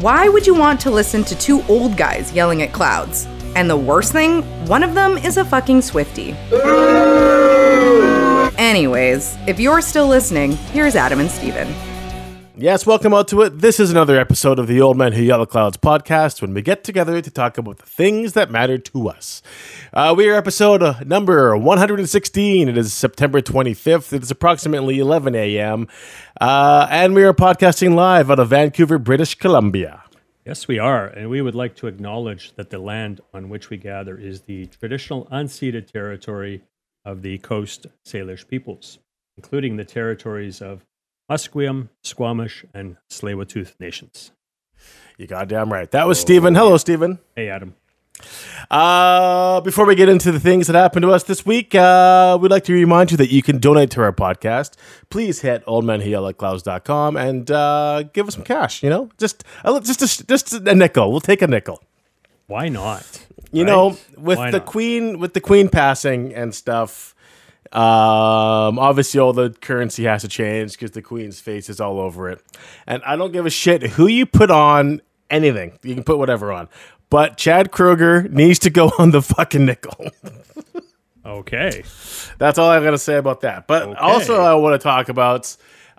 Why would you want to listen to two old guys yelling at clouds? And the worst thing, one of them is a fucking Swifty. Anyways, if you're still listening, here's Adam and Steven. Yes, welcome out to it. This is another episode of the Old Men Who Yell Clouds podcast when we get together to talk about the things that matter to us. Uh, we are episode uh, number 116. It is September 25th. It is approximately 11 a.m. Uh, and we are podcasting live out of Vancouver, British Columbia. Yes, we are. And we would like to acknowledge that the land on which we gather is the traditional unceded territory of the Coast Salish peoples, including the territories of Musqueam, Squamish, and Tsleil-Waututh nations. You goddamn right. That was Stephen. Hello, Stephen. Hey, Adam. Uh, before we get into the things that happened to us this week, uh, we'd like to remind you that you can donate to our podcast. Please hit oldmenwhoyell@clouds.com and uh, give us some cash. You know, just a, just a, just a nickel. We'll take a nickel. Why not? You Right? know, with Why the not? queen with the queen passing and stuff. Um, obviously, all the currency has to change because the queen's face is all over it, and I don't give a shit who you put on anything. You can put whatever on, but Chad Kroeger needs to go on the fucking nickel. Okay. That's all I'm gonna say about that. But Okay. also, I want to talk about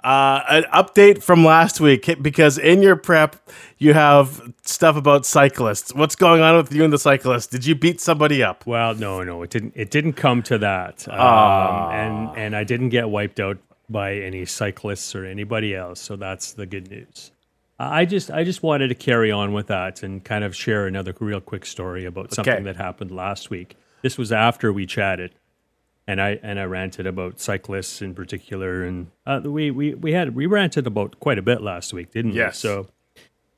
uh, an update from last week because in your prep you have stuff about cyclists. What's going on with you and the cyclists? Did you beat somebody up? Well, no, no, it didn't. It didn't come to that, um, Ah. and and I didn't get wiped out by any cyclists or anybody else. So that's the good news. I just I just wanted to carry on with that and kind of share another real quick story about something Okay. that happened last week. This was after we chatted, and I and I ranted about cyclists in particular, and uh, we we we had we ranted about quite a bit last week, didn't we? Yes. So,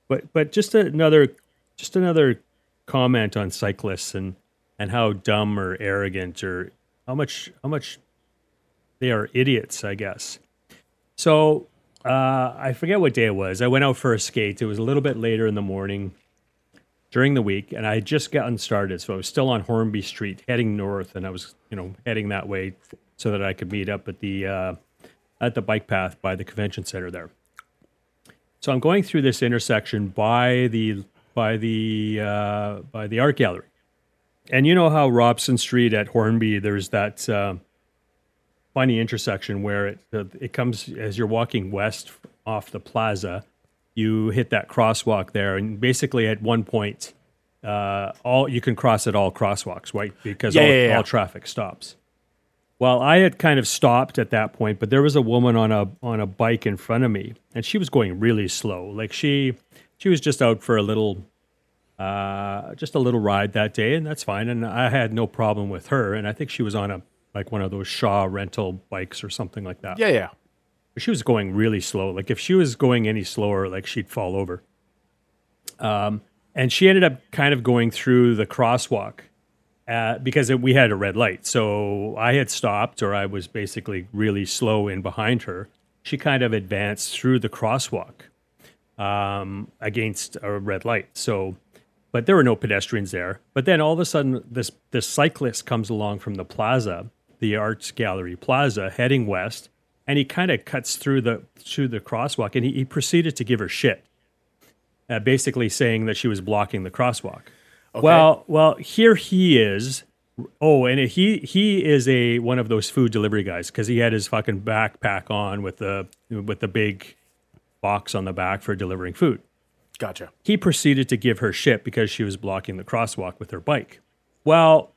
but but just another just another comment on cyclists and and how dumb or arrogant or how much how much they are idiots, I guess. So uh, I forget what day it was. I went out for a skate. It was a little bit later in the morning during the week, and I had just gotten started. So I was still on Hornby Street, heading north, and I was you know heading that way so that I could meet up at the uh, at the bike path by the convention center there. So I'm going through this intersection by the by the uh, by the art gallery, and you know how Robson Street at Hornby, there's that uh, funny intersection where it it comes as you're walking west off the plaza, you hit that crosswalk there, and basically at one point, uh, all you can cross at all crosswalks, right? Because Yeah, all, yeah, yeah. all traffic stops. Well, I had kind of stopped at that point, but there was a woman on a on a bike in front of me, and she was going really slow. Like she she was just out for a little uh, just a little ride that day, and that's fine. And I had no problem with her. And I think she was on a like one of those Shaw rental bikes or something like that. Yeah, yeah. She was going really slow. Like if she was going any slower, like she'd fall over. Um, and she ended up kind of going through the crosswalk uh, because it, we had a red light. So I had stopped, or I was basically really slow in behind her. She kind of advanced through the crosswalk um, against a red light. So, but there were no pedestrians there. But then all of a sudden, this this cyclist comes along from the plaza, the Arts Gallery Plaza, heading west, and he kind of cuts through the through the crosswalk, and he, he proceeded to give her shit, uh, basically saying that she was blocking the crosswalk. Well, well, here he is. Oh, and he he is a one of those food delivery guys because he had his fucking backpack on with the with the big box on the back for delivering food. Gotcha. He proceeded to give her shit because she was blocking the crosswalk with her bike. Well,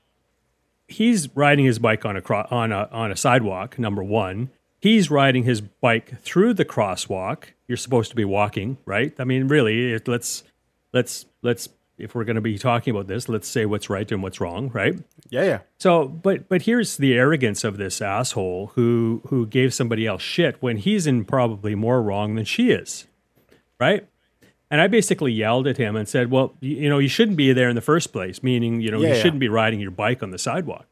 he's riding his bike on a cro- on a on a sidewalk. Number one, he's riding his bike through the crosswalk. You're supposed to be walking, right? I mean, really, it, let's let's let's if we're going to be talking about this, let's say what's right and what's wrong, right? Yeah, yeah. So, but but here's the arrogance of this asshole who who gave somebody else shit when he's in probably more wrong than she is, right? And I basically yelled at him and said, "Well, you, you know, you shouldn't be there in the first place. Meaning, you know, Yeah, you yeah. shouldn't be riding your bike on the sidewalk,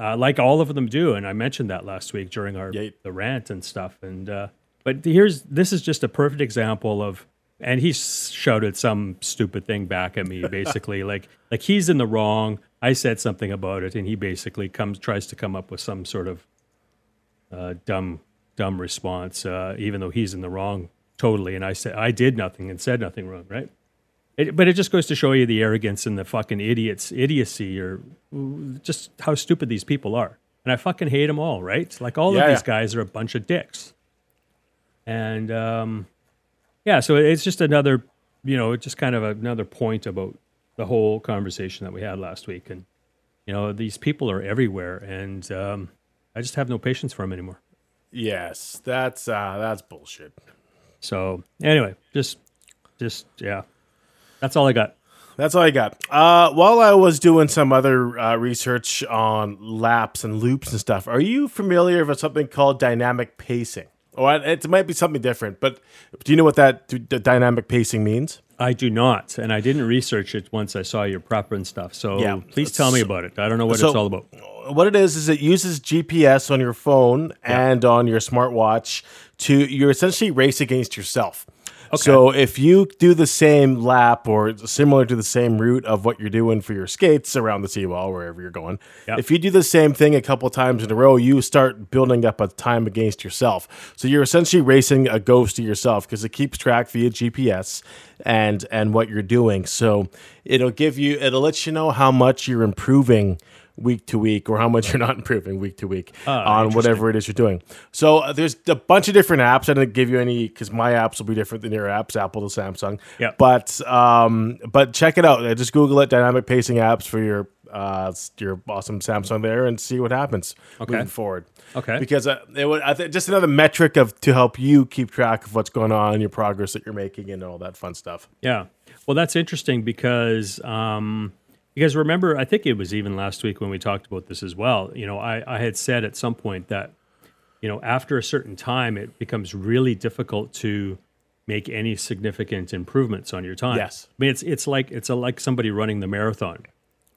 uh, like all of them do." And I mentioned that last week during our Yeah. the rant and stuff. And uh, but here's this is just a perfect example of and he shouted some stupid thing back at me basically like like he's in the wrong i said something about it and he basically comes tries to come up with some sort of uh, dumb dumb response uh, even though he's in the wrong totally, and I said I did nothing and said nothing wrong, right? It, but it just goes to show you the arrogance and the fucking idiots, idiocy, or just how stupid these people are. And I fucking hate them all, right? Like all Yeah, of these yeah. guys are a bunch of dicks. And um, yeah, so it's just another, you know, just kind of another point about the whole conversation that we had last week. And you know, these people are everywhere, and um, I just have no patience for them anymore. Yes, that's uh, that's bullshit. So anyway, just, just yeah, that's all I got. That's all I got. Uh, while I was doing some other uh, research on laps and loops and stuff, are you familiar with something called dynamic pacing? Or it might be something different, but do you know what that d- dynamic pacing means? I do not, and I didn't research it once I saw your prep and stuff. So Yeah. please tell me about it. I don't know what so- it's all about. What it is is it uses GPS on your phone and on your smartwatch to you're essentially race against yourself. So if you do the same lap or similar to the same route of what you're doing for your skates around the seawall, wherever you're going, Yep. if you do the same thing a couple times in a row, you start building up a time against yourself. So you're essentially racing a ghost to yourself because it keeps track via GPS and and what you're doing. So it'll give you it'll let you know how much you're improving week to week or how much you're not improving week to week on whatever it is you're doing. So uh, there's a bunch of different apps. I didn't give you any because my apps will be different than your apps, Apple to Samsung. Yep. But um, but check it out. Uh, Just Google it, dynamic pacing apps for your uh your awesome Samsung there, and see what happens moving forward. Okay. Because uh, it would I think just another metric of to help you keep track of what's going on, your progress that you're making, and all that fun stuff. Yeah. Well, that's interesting because um, because remember, I think it was even last week when we talked about this as well. You know, I, I had said at some point that you know after a certain time, it becomes really difficult to make any significant improvements on your time. Yes. I mean it's it's like it's a, like somebody running the marathon,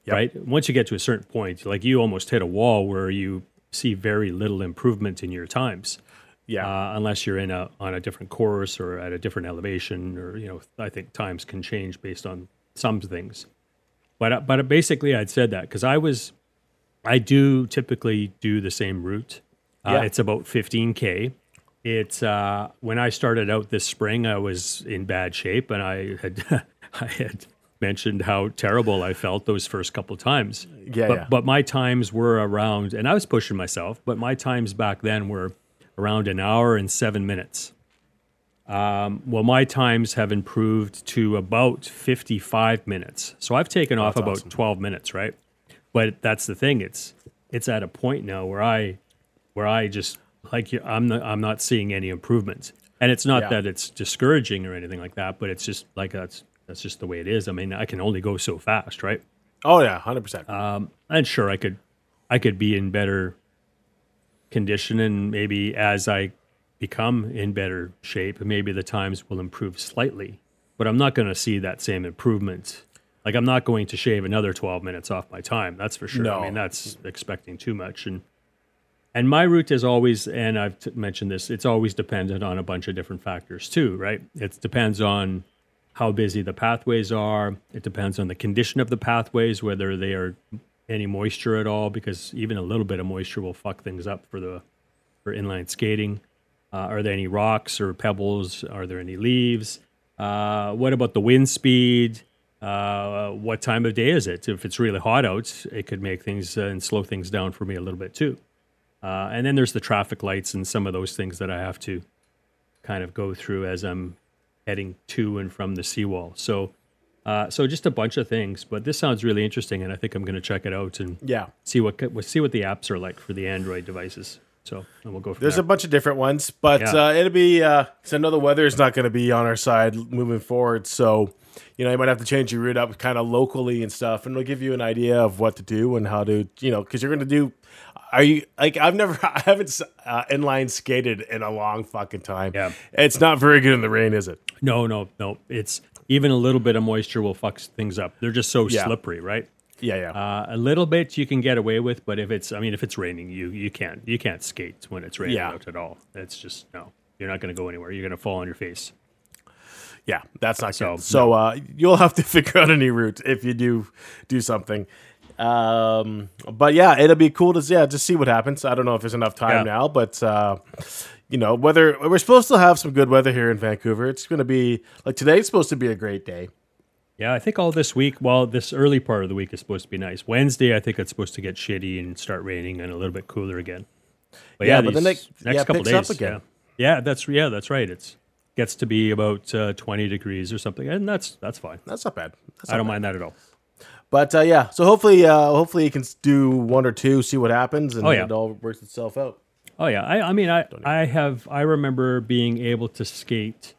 right? Once you get to a certain point, like you almost hit a wall where you see very little improvement in your times Yeah. uh, unless you're in a on a different course or at a different elevation, or you know, I think times can change based on some things. But uh, but basically, I'd said that because I was, I do typically do the same route. Uh, Yeah. It's about 15k. It's uh, when I started out this spring, I was in bad shape, and I had I had mentioned how terrible I felt those first couple times. Yeah, but, yeah. but my times were around, and I was pushing myself, but my times back then were around an hour and seven minutes. Um, well, my times have improved to about 55 minutes. So I've taken off about awesome. 12 minutes, right? But that's the thing. It's it's at a point now where I where I just like you, I'm not, I'm not seeing any improvements. And it's not Yeah. that it's discouraging or anything like that, but it's just like that's that's just the way it is. I mean, I can only go so fast, right? oh yeah, hundred percent. and sure i could i could be in better condition and maybe as i become in better shape maybe the times will improve slightly but i'm not going to see that same improvement like i'm not going to shave another 12 minutes off my time that's for sure No. i mean that's expecting too much and and my route is always and i've t- mentioned this it's always dependent on a bunch of different factors too right it depends on how busy the pathways are. It depends on the condition of the pathways, whether they are any moisture at all, because even a little bit of moisture will fuck things up for the for inline skating. Uh, are there any rocks or pebbles? Are there any leaves? Uh, what about the wind speed? Uh, what time of day is it? If it's really hot out, it could make things uh, and slow things down for me a little bit too. Uh, and then there's the traffic lights and some of those things that I have to kind of go through as I'm heading to and from the seawall. So, uh, so just a bunch of things. But this sounds really interesting, and I think I'm going to check it out and yeah. see what see what the apps are like for the Android devices. So, and we'll go from There's there. a bunch of different ones, but Yeah. uh, it'll be because I know the weather is not going to be on our side moving forward. So, you know, you might have to change your route up kind of locally and stuff, and it'll give you an idea of what to do and how to, you know, because you're going to do. Are you like I've never I haven't uh, inline skated in a long fucking time. Yeah. it's not very good in the rain, is it? no, no, no. It's even a little bit of moisture will fuck things up. They're just so Yeah. slippery, right? Yeah, yeah, Uh, a little bit you can get away with, but if it's, I mean, if it's raining, you you can't you can't skate when it's raining Yeah. out at all. It's just no. You're not going to go anywhere. You're going to fall on your face. yeah. That's not So, good. So uh, you'll have to figure out a new route if you do do something. Um, but yeah, it'll be cool to yeah just see what happens. I don't know if there's enough time Yeah. now, but uh, you know, whether we're supposed to have some good weather here in Vancouver. It's going to be like today's supposed to be a great day. Yeah, I think all this week, well, this early part of the week is supposed to be nice. Wednesday, I think it's supposed to get shitty and start raining and a little bit cooler again. But Yeah, yeah, but then these it- next yeah, couple days, up again. Yeah. yeah, that's yeah, that's right. It's gets to be about uh, twenty degrees or something, and that's that's fine. That's not bad. That's I not don't bad. mind that at all. But uh, yeah, so hopefully, uh, hopefully you can do one or two, see what happens, and Oh, yeah. it all works itself out. Oh yeah, I, I mean, I I have I remember being able to skate,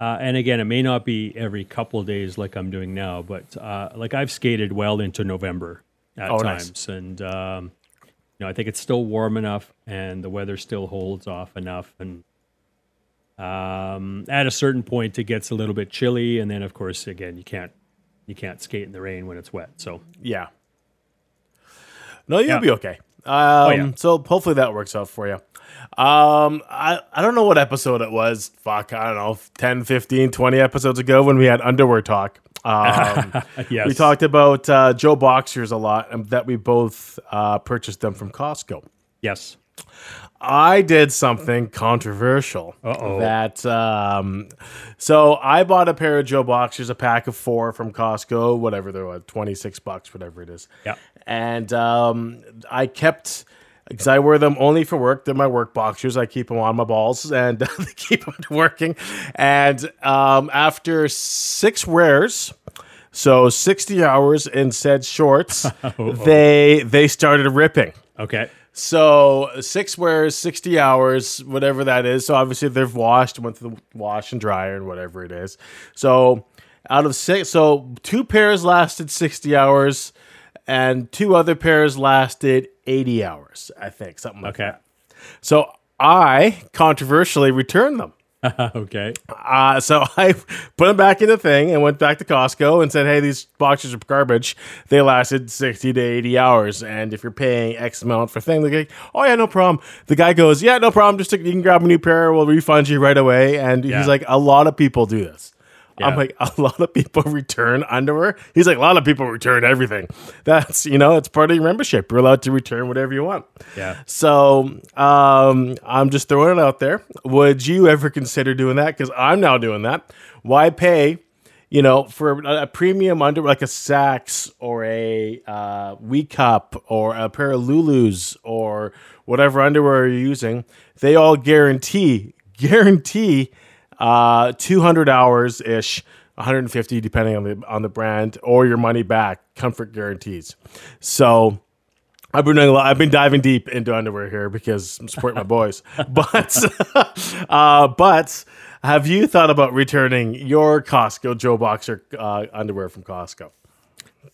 uh, and again, it may not be every couple days like I'm doing now, but uh, like I've skated well into November at Oh, nice. times, and um, you know I think it's still warm enough, and the weather still holds off enough, and um, at a certain point it gets a little bit chilly, and then of course again you can't you can't skate in the rain when it's wet, so Yeah. No, you'll Yeah. be okay. Um, yeah. So hopefully that works out for you. Um, I, I don't know what episode it was. Fuck, I don't know, 10, 15, 20 episodes ago when we had underwear talk. Um, yes, We talked about uh, Joe Boxers a lot and that we both uh, purchased them from Costco. yes, I did something controversial. Uh-oh. That um, so I bought a pair of Joe Boxers, a pack of four from Costco, whatever they're what, twenty six bucks, whatever it is. Yeah. And um, I kept because I wear them only for work. They're my work boxers. I keep them on my balls and they keep them working. And um, after six wears. So 60 hours in said shorts, they they started ripping. okay, So six wears, sixty hours, whatever that is. So obviously they've washed, went through the wash and dryer and whatever it is. So out of six, so two pairs lasted sixty hours, and two other pairs lasted eighty hours. I think something like okay, that. So I controversially returned them. okay. Uh, so I put them back in the thing and went back to Costco and said, "Hey, these boxes are garbage. They lasted sixty to eighty hours, and if you're paying X amount for thing, they're like, oh yeah, no problem." The guy goes, "Yeah, no problem. Just you can grab a new pair. We'll refund you right away." And Yeah. he's like, "A lot of people do this." I'm like, a lot of people return underwear. He's like, a lot of people return everything. That's you know, it's part of your membership. You're allowed to return whatever you want. Yeah. So um, I'm just throwing it out there. Would you ever consider doing that? Because I'm now doing that. Why pay, you know, for a, a premium under like a SAXX or a uh, We Cup or a pair of Lulus or whatever underwear you're using? They all guarantee guarantee uh, 200 hours ish. 150 depending on the on the brand or your money back comfort guarantees so I've been doing a lot. I've been diving deep into underwear here because I'm supporting my boys. But, uh, but have you thought about returning your Costco Joe Boxer uh, underwear from Costco?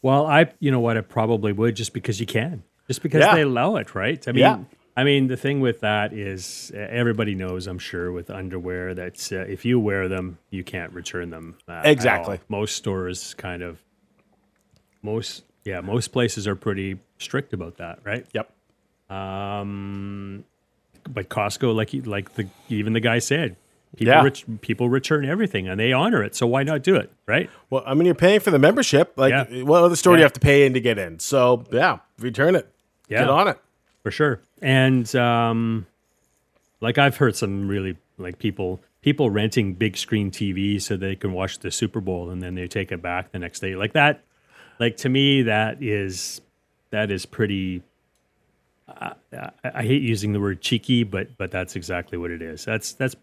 Well, I, you know what, I probably would just because you can, just because Yeah. they allow it, right? I mean, Yeah. I mean, the thing with that is everybody knows, I'm sure, with underwear that uh, if you wear them, you can't return them. Uh. Exactly. Most stores kind of, most, yeah, most places are pretty strict about that, right? Yep. Um, but Costco, like, like the even the guy said, people, Yeah. ret- people return everything and they honor it. So why not do it, right? Well, I mean, you're paying for the membership. Like, Yeah. what other store do you have to pay in to get in? So, yeah, return it. Yeah. Get on it. for sure. And um, like I've heard some really like people people renting big screen TVs so they can watch the Super Bowl and then they take it back the next day. Like that, like to me, that is that is pretty. I, I, I hate using the word cheeky, but but that's exactly what it is. That's that's.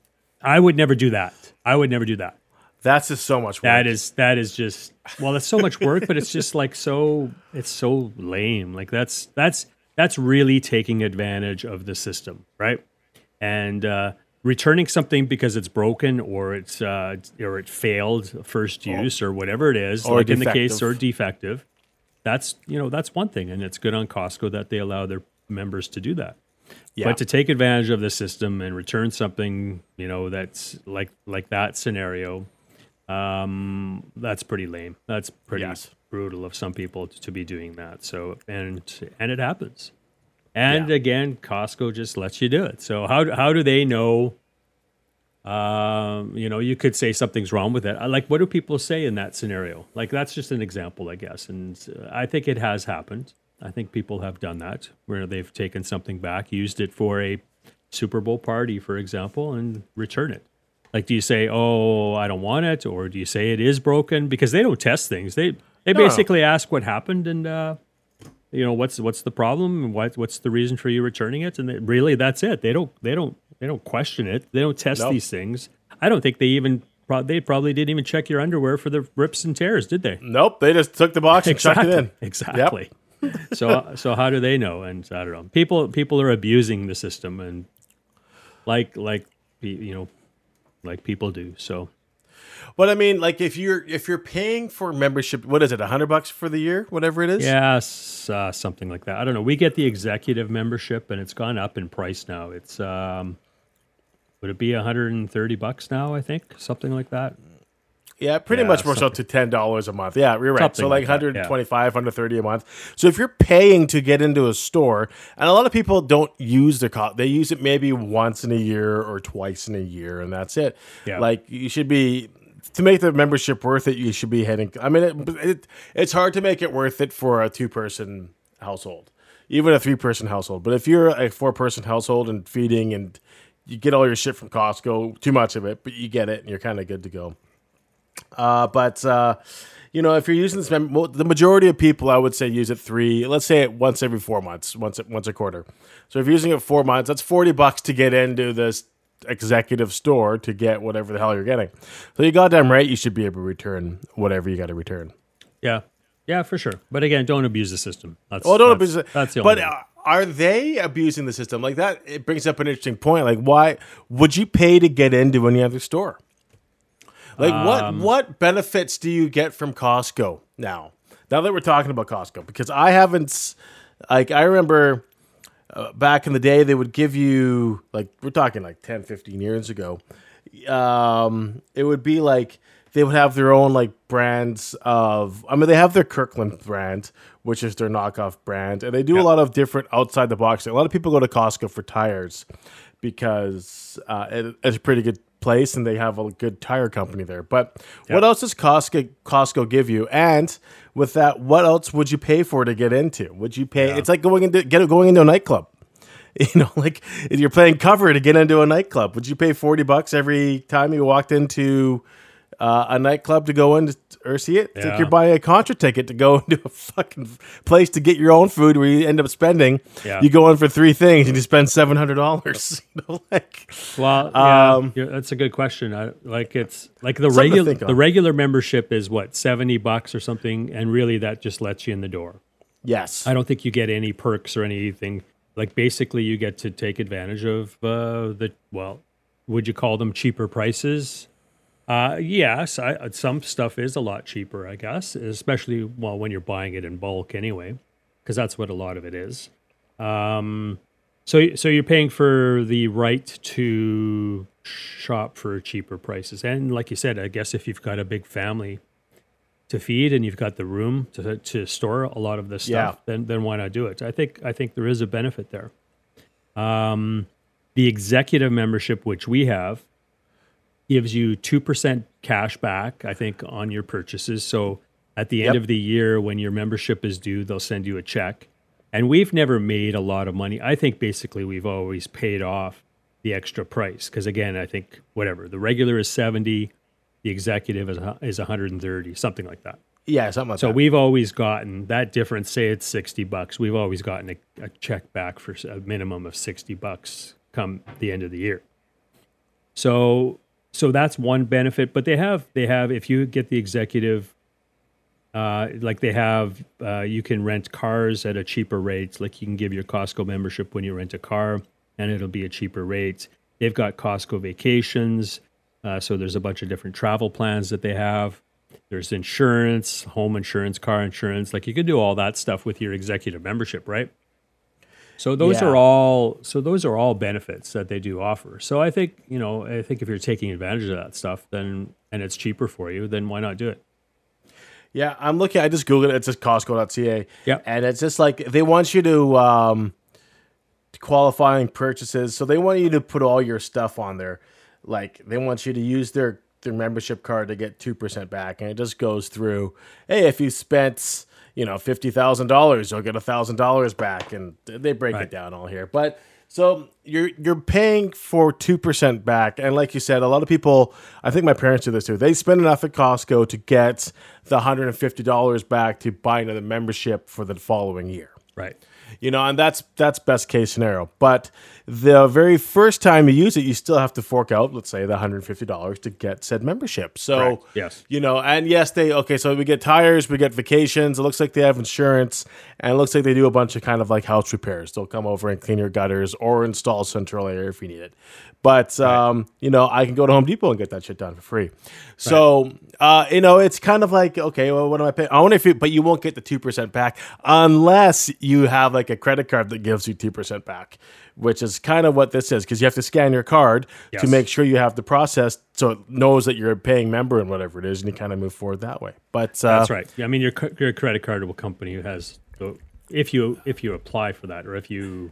I would never do that. I would never do that. That's just so much work. That is that is just well, it's so much work, but it's just like so it's so lame. Like that's that's that's really taking advantage of the system, right? And uh, returning something because it's broken or it's uh, or it failed first use or whatever it is, Or like in the case or defective. That's you know that's one thing, and it's good on Costco that they allow their members to do that. Yeah. But to take advantage of the system and return something, you know, that's like like that scenario, um, that's pretty lame. That's pretty Yes. Brutal of some people to be doing that. So and and it happens. And Yeah. again, Costco just lets you do it. So how how do they know? Um, you know, you could say something's wrong with it. Like, what do people say in that scenario? Like, that's just an example, I guess. And uh, I think it has happened. I think people have done that where they've taken something back, used it for a Super Bowl party, for example, and return it? Like, do you say, "Oh, I don't want it," or do you say it is broken? Because they don't test things. They they No. basically ask what happened and uh, you know what's what's the problem and what what's the reason for you returning it, and they, really that's it. They don't they don't they don't question it. They don't test Nope. these things. I don't think they even they probably didn't even check your underwear for the rips and tears, did they? Nope, they just took the box and chucked it in. Exactly. so so how do they know? And I don't know. People people are abusing the system and like like you know like people do. So But I mean, like if you're if you're paying for membership, what is it, a hundred bucks for the year, whatever it is? yeah, s- uh, something like that. I don't know. We get the executive membership and it's gone up in price now. It's um would it be 130 bucks now, I think? Something like that. Yeah, pretty Yeah, much works so to ten dollars a month. Yeah, you're right. Something so like, like that, 125, 130 a month. So if you're paying to get into a store, and a lot of people don't use their co- they use it maybe once in a year or twice in a year, and that's it. Yeah. Like you should be to make the membership worth it. You should be heading. I mean, it, it it's hard to make it worth it for a two person household, even a three person household. But if you're a four person household and feeding and you get all your shit from Costco, too much of it, but you get it and you're kind of good to go. Uh, but uh, you know, if you're using this, mem- the majority of people, I would say, use it three. Let's say it once every four months, once once a quarter. So if you're using it four months, that's forty bucks to get into this executive store to get whatever the hell you're getting. So you goddamn right, you should be able to return whatever you got to return. Yeah. Yeah, for sure. But again, don't abuse the system. That's, Oh, don't that's, abuse it. That's the but uh, are they abusing the system like that? It brings up an interesting point. Like, why would you pay to get into any other store? Like, what Um, what benefits do you get from Costco now? Now that we're talking about Costco, because I haven't, like, I remember uh, back in the day, they would give you, like, we're talking like 10, 15 years ago, um, it would be like they would have their own like brands of I mean they have their Kirkland brand, which is their knockoff brand, and they do a lot of different outside the box. A lot of people go to Costco for tires because uh, it, it's a pretty good place and they have a good tire company there. But what else does Costco Costco give you? And with that, what else would you pay for to get into? Would you pay? It's like going into get going into a nightclub. You know, like if you're playing cover to get into a nightclub, would you pay forty bucks every time you walked into uh, a nightclub to go in to, or see it? It's like you're buying a contra ticket to go into a fucking place to get your own food, where you end up spending. Yeah. You go in for three things and you spend seven hundred dollars. You know, like Well, yeah, Um, yeah, that's a good question. I, like it's like the regular the regular membership is what seventy bucks or something, and really that just lets you in the door. yes, I don't think you get any perks or anything. Like basically, you get to take advantage of uh, the well, would you call them cheaper prices? Uh, yes, I, some stuff is a lot cheaper, I guess, especially well when you're buying it in bulk anyway, because that's what a lot of it is. Um, so so you're paying for the right to shop for cheaper prices, and like you said, I guess if you've got a big family to feed and you've got the room to, to store a lot of this stuff, Yeah. then then why not do it? I think I think there is a benefit there. Um, the executive membership, which we have, gives you two percent cash back. I think on your purchases. So at the end Yep. of the year, when your membership is due, they'll send you a check. And we've never made a lot of money. I think basically we've always paid off the extra price because again, I think whatever the regular is seventy, the executive is is one hundred and thirty, something like that. yeah, something like So that. So we've always gotten that difference. Say it's sixty bucks. We've always gotten a, a check back for a minimum of sixty bucks come the end of the year. So so that's one benefit. But they have they have if you get the executive, uh, like they have, uh, you can rent cars at a cheaper rate. Like you can give your Costco membership when you rent a car, and it'll be a cheaper rate. They've got Costco vacations. Uh, so there's a bunch of different travel plans that they have. There's insurance, home insurance, car insurance. Like you can do all that stuff with your executive membership, right? So those Yeah. are all so those are all benefits that they do offer. So I think, you know, I think if you're taking advantage of that stuff, then and it's cheaper for you, then why not do it? Yeah, I'm looking. I just googled it. It's just Costco.ca. Yep. and it's just like they want you to um, qualifying purchases. So they want you to put all your stuff on there. Like they want you to use their their membership card to get two percent back, and it just goes through. Hey, if you spent you know fifty thousand dollars, you'll get a thousand dollars back, and they break Right. it down all here. But So you're you're paying for two percent back, and like you said, a lot of people. I think my parents do this too. They spend enough at Costco to get the hundred and fifty dollars back to buy another membership for the following year. Right. You know, and that's that's best case scenario. But the very first time you use it, you still have to fork out, let's say, the hundred fifty dollars to get said membership. So Correct. Yes. you know, and yes, they okay. So we get tires, we get vacations. It looks like they have insurance, and it looks like they do a bunch of kind of like house repairs. They'll come over and clean your gutters or install central air if you need it. But um, you know, I can go to Home Depot and get that shit done for free. So uh, you know, it's kind of like okay, well, what am I paying? I wonder if, you, but you won't get the two percent back unless you have like a credit card that gives you two percent back, which is kind of what this is because you have to scan your card to make sure you have the process so it knows that you're a paying member and whatever it is, and you kind of move forward that way. But uh, That's right. Yeah, I mean, your, your credit card company has if you if you apply for that or if you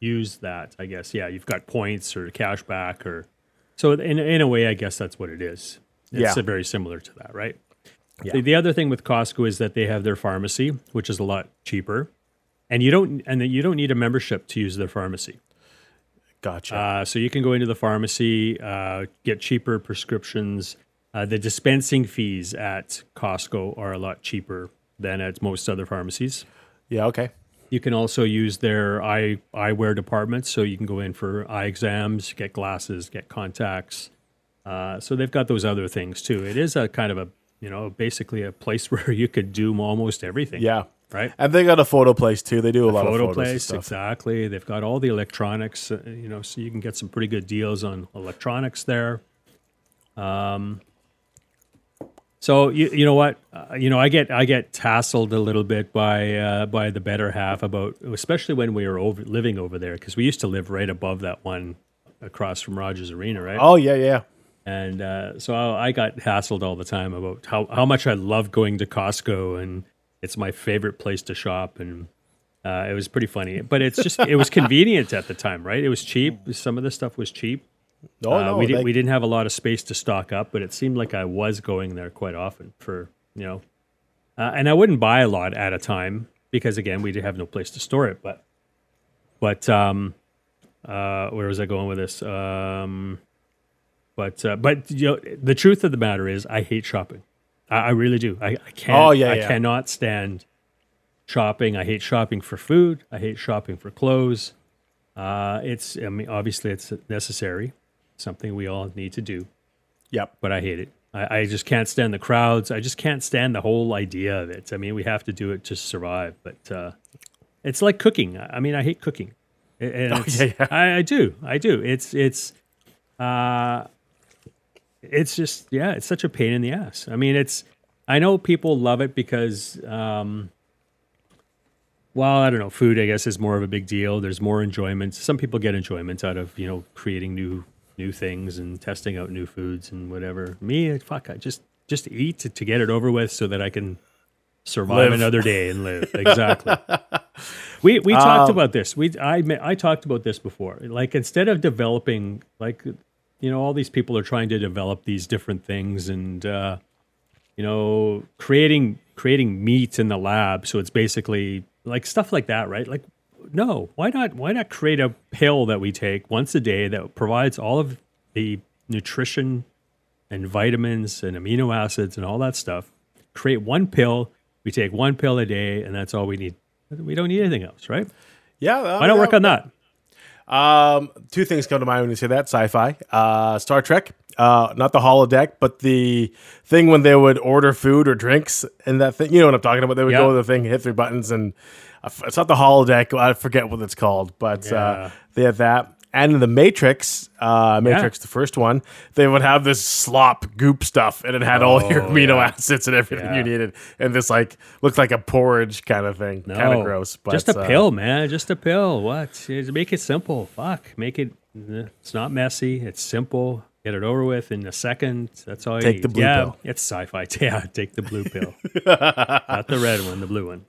use that, I guess yeah, you've got points or cash back or so in in a way, I guess that's what it is. It's Yeah. very similar to that, right? The, the other thing with Costco is that they have their pharmacy, which is a lot cheaper, and you don't and you don't need a membership to use their pharmacy. gotcha. Uh, so you can go into the pharmacy, uh, get cheaper prescriptions. Uh, the dispensing fees at Costco are a lot cheaper than at most other pharmacies. yeah. Okay. You can also use their eye eyewear department, so you can go in for eye exams, get glasses, get contacts. Uh, so they've got those other things too. It is a kind of a you know basically a place where you could do almost everything. Yeah. Right. And they got a photo place too. They do a lot of photo place exactly they've got all the electronics uh, you know so you can get some pretty good deals on electronics there um so you, you know what uh, you know i get i get tasseled a little bit by uh, by the better half about especially when we were over living over there because we used to live right above that one across from rogers arena right Oh yeah, yeah. and uh, so I got hassled all the time about how, how much I love going to Costco and it's my favorite place to shop. And uh, it was pretty funny, but it's just, it was convenient at the time, right? It was cheap. Some of the stuff was cheap. Oh Uh, no, we, didn't, they- we didn't have a lot of space to stock up, but it seemed like I was going there quite often for, you know, uh, and I wouldn't buy a lot at a time because again, we did have no place to store it, but, but, um, uh, where was I going with this? Um, but uh, but you know, the truth of the matter is, I hate shopping. I, I really do. I, I can't. Oh, yeah, I yeah. cannot stand shopping. I hate shopping for food. I hate shopping for clothes. Uh, it's I mean, obviously it's necessary, something we all need to do. Yep. But I hate it. I, I just can't stand the crowds. I just can't stand the whole idea of it. I mean, we have to do it to survive. But uh, it's like cooking. I mean, I hate cooking. And Oh, yeah, yeah. I, I do. I do. It's it's uh, it's just yeah, it's such a pain in the ass. I mean, it's I know people love it because um, well, I don't know, food I guess is more of a big deal. There's more enjoyment. Some people get enjoyment out of, you know, creating new new things and testing out new foods and whatever. Me, fuck, I just just eat to, to get it over with so that I can survive Live. another day and live. Exactly. we we talked about this. We I I talked about this before. Like instead of developing like you know all these people are trying to develop these different things and uh you know creating creating meat in the lab so it's basically like stuff like that, right? Like no, why not why not create a pill that we take once a day that provides all of the nutrition and vitamins and amino acids and all that stuff. Create one pill. We take one pill a day, and that's all we need. We don't need anything else, right? Yeah. well, Why not yeah. work on that? Um, two things come to mind when you say that: sci-fi, uh, Star Trek, uh, not the holodeck, but the thing when they would order food or drinks and that thing. You know what I'm talking about? They would Yeah. go to the thing, hit three buttons, and uh, it's not the holodeck. I forget what it's called, but Yeah. uh, they had that. And in the Matrix, uh, Matrix, the first one, they would have this slop goop stuff, and it had all your Oh, amino yeah. acids and everything Yeah. you needed, and this like looked like a porridge kind of thing, kind of gross. But just a uh, pill, man. Just a pill. What? Just make it simple. Fuck. Make it. It's not messy. It's simple. Get it over with in a second. That's all. you Take need. the blue yeah, pill. It's sci-fi. Yeah, take the blue pill. not the red one. The blue one.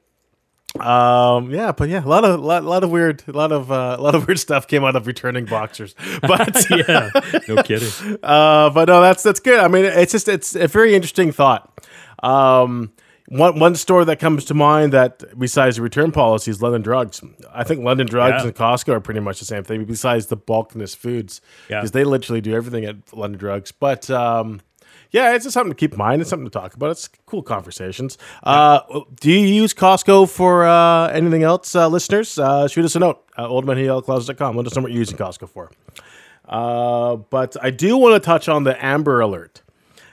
Um, yeah, but yeah, a lot of lot, lot of weird, a lot of uh, a lot of weird stuff came out of returning boxers. But Yeah. No kidding. uh, but no, that's that's good. I mean, it's just it's a very interesting thought. Um, one one store that comes to mind that besides the return policy is London Drugs. I think London Drugs Yeah. and Costco are pretty much the same thing, besides the bulkiness foods, Yeah. because they literally do everything at London Drugs. But um, yeah, it's just something to keep in mind. It's something to talk about. It's cool conversations. Uh, do you use Costco for uh, anything else, uh, listeners? Uh, shoot us a note at oldmanhealclouds.com. Let us know what you're using Costco for. Uh, but I do want to touch on the Amber Alert.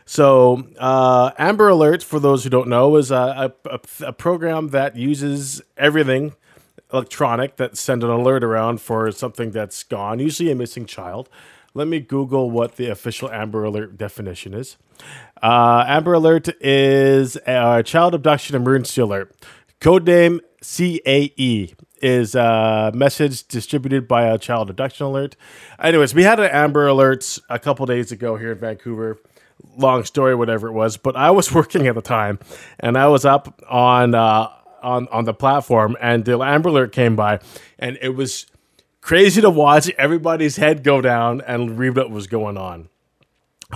So, uh, Amber Alert, for those who don't know, is a, a, a- a program that uses everything electronic that send an alert around for something that's gone, usually a missing child. Let me Google what the official Amber Alert definition is. Uh, Amber Alert is a child abduction emergency alert. Codename CAE is a message distributed by a child abduction alert. Anyways, we had an Amber Alert a couple days ago here in Vancouver. Long story, whatever it was, but I was working at the time, and I was up on uh, on on the platform, and the Amber Alert came by, and it was crazy to watch everybody's head go down and read what was going on.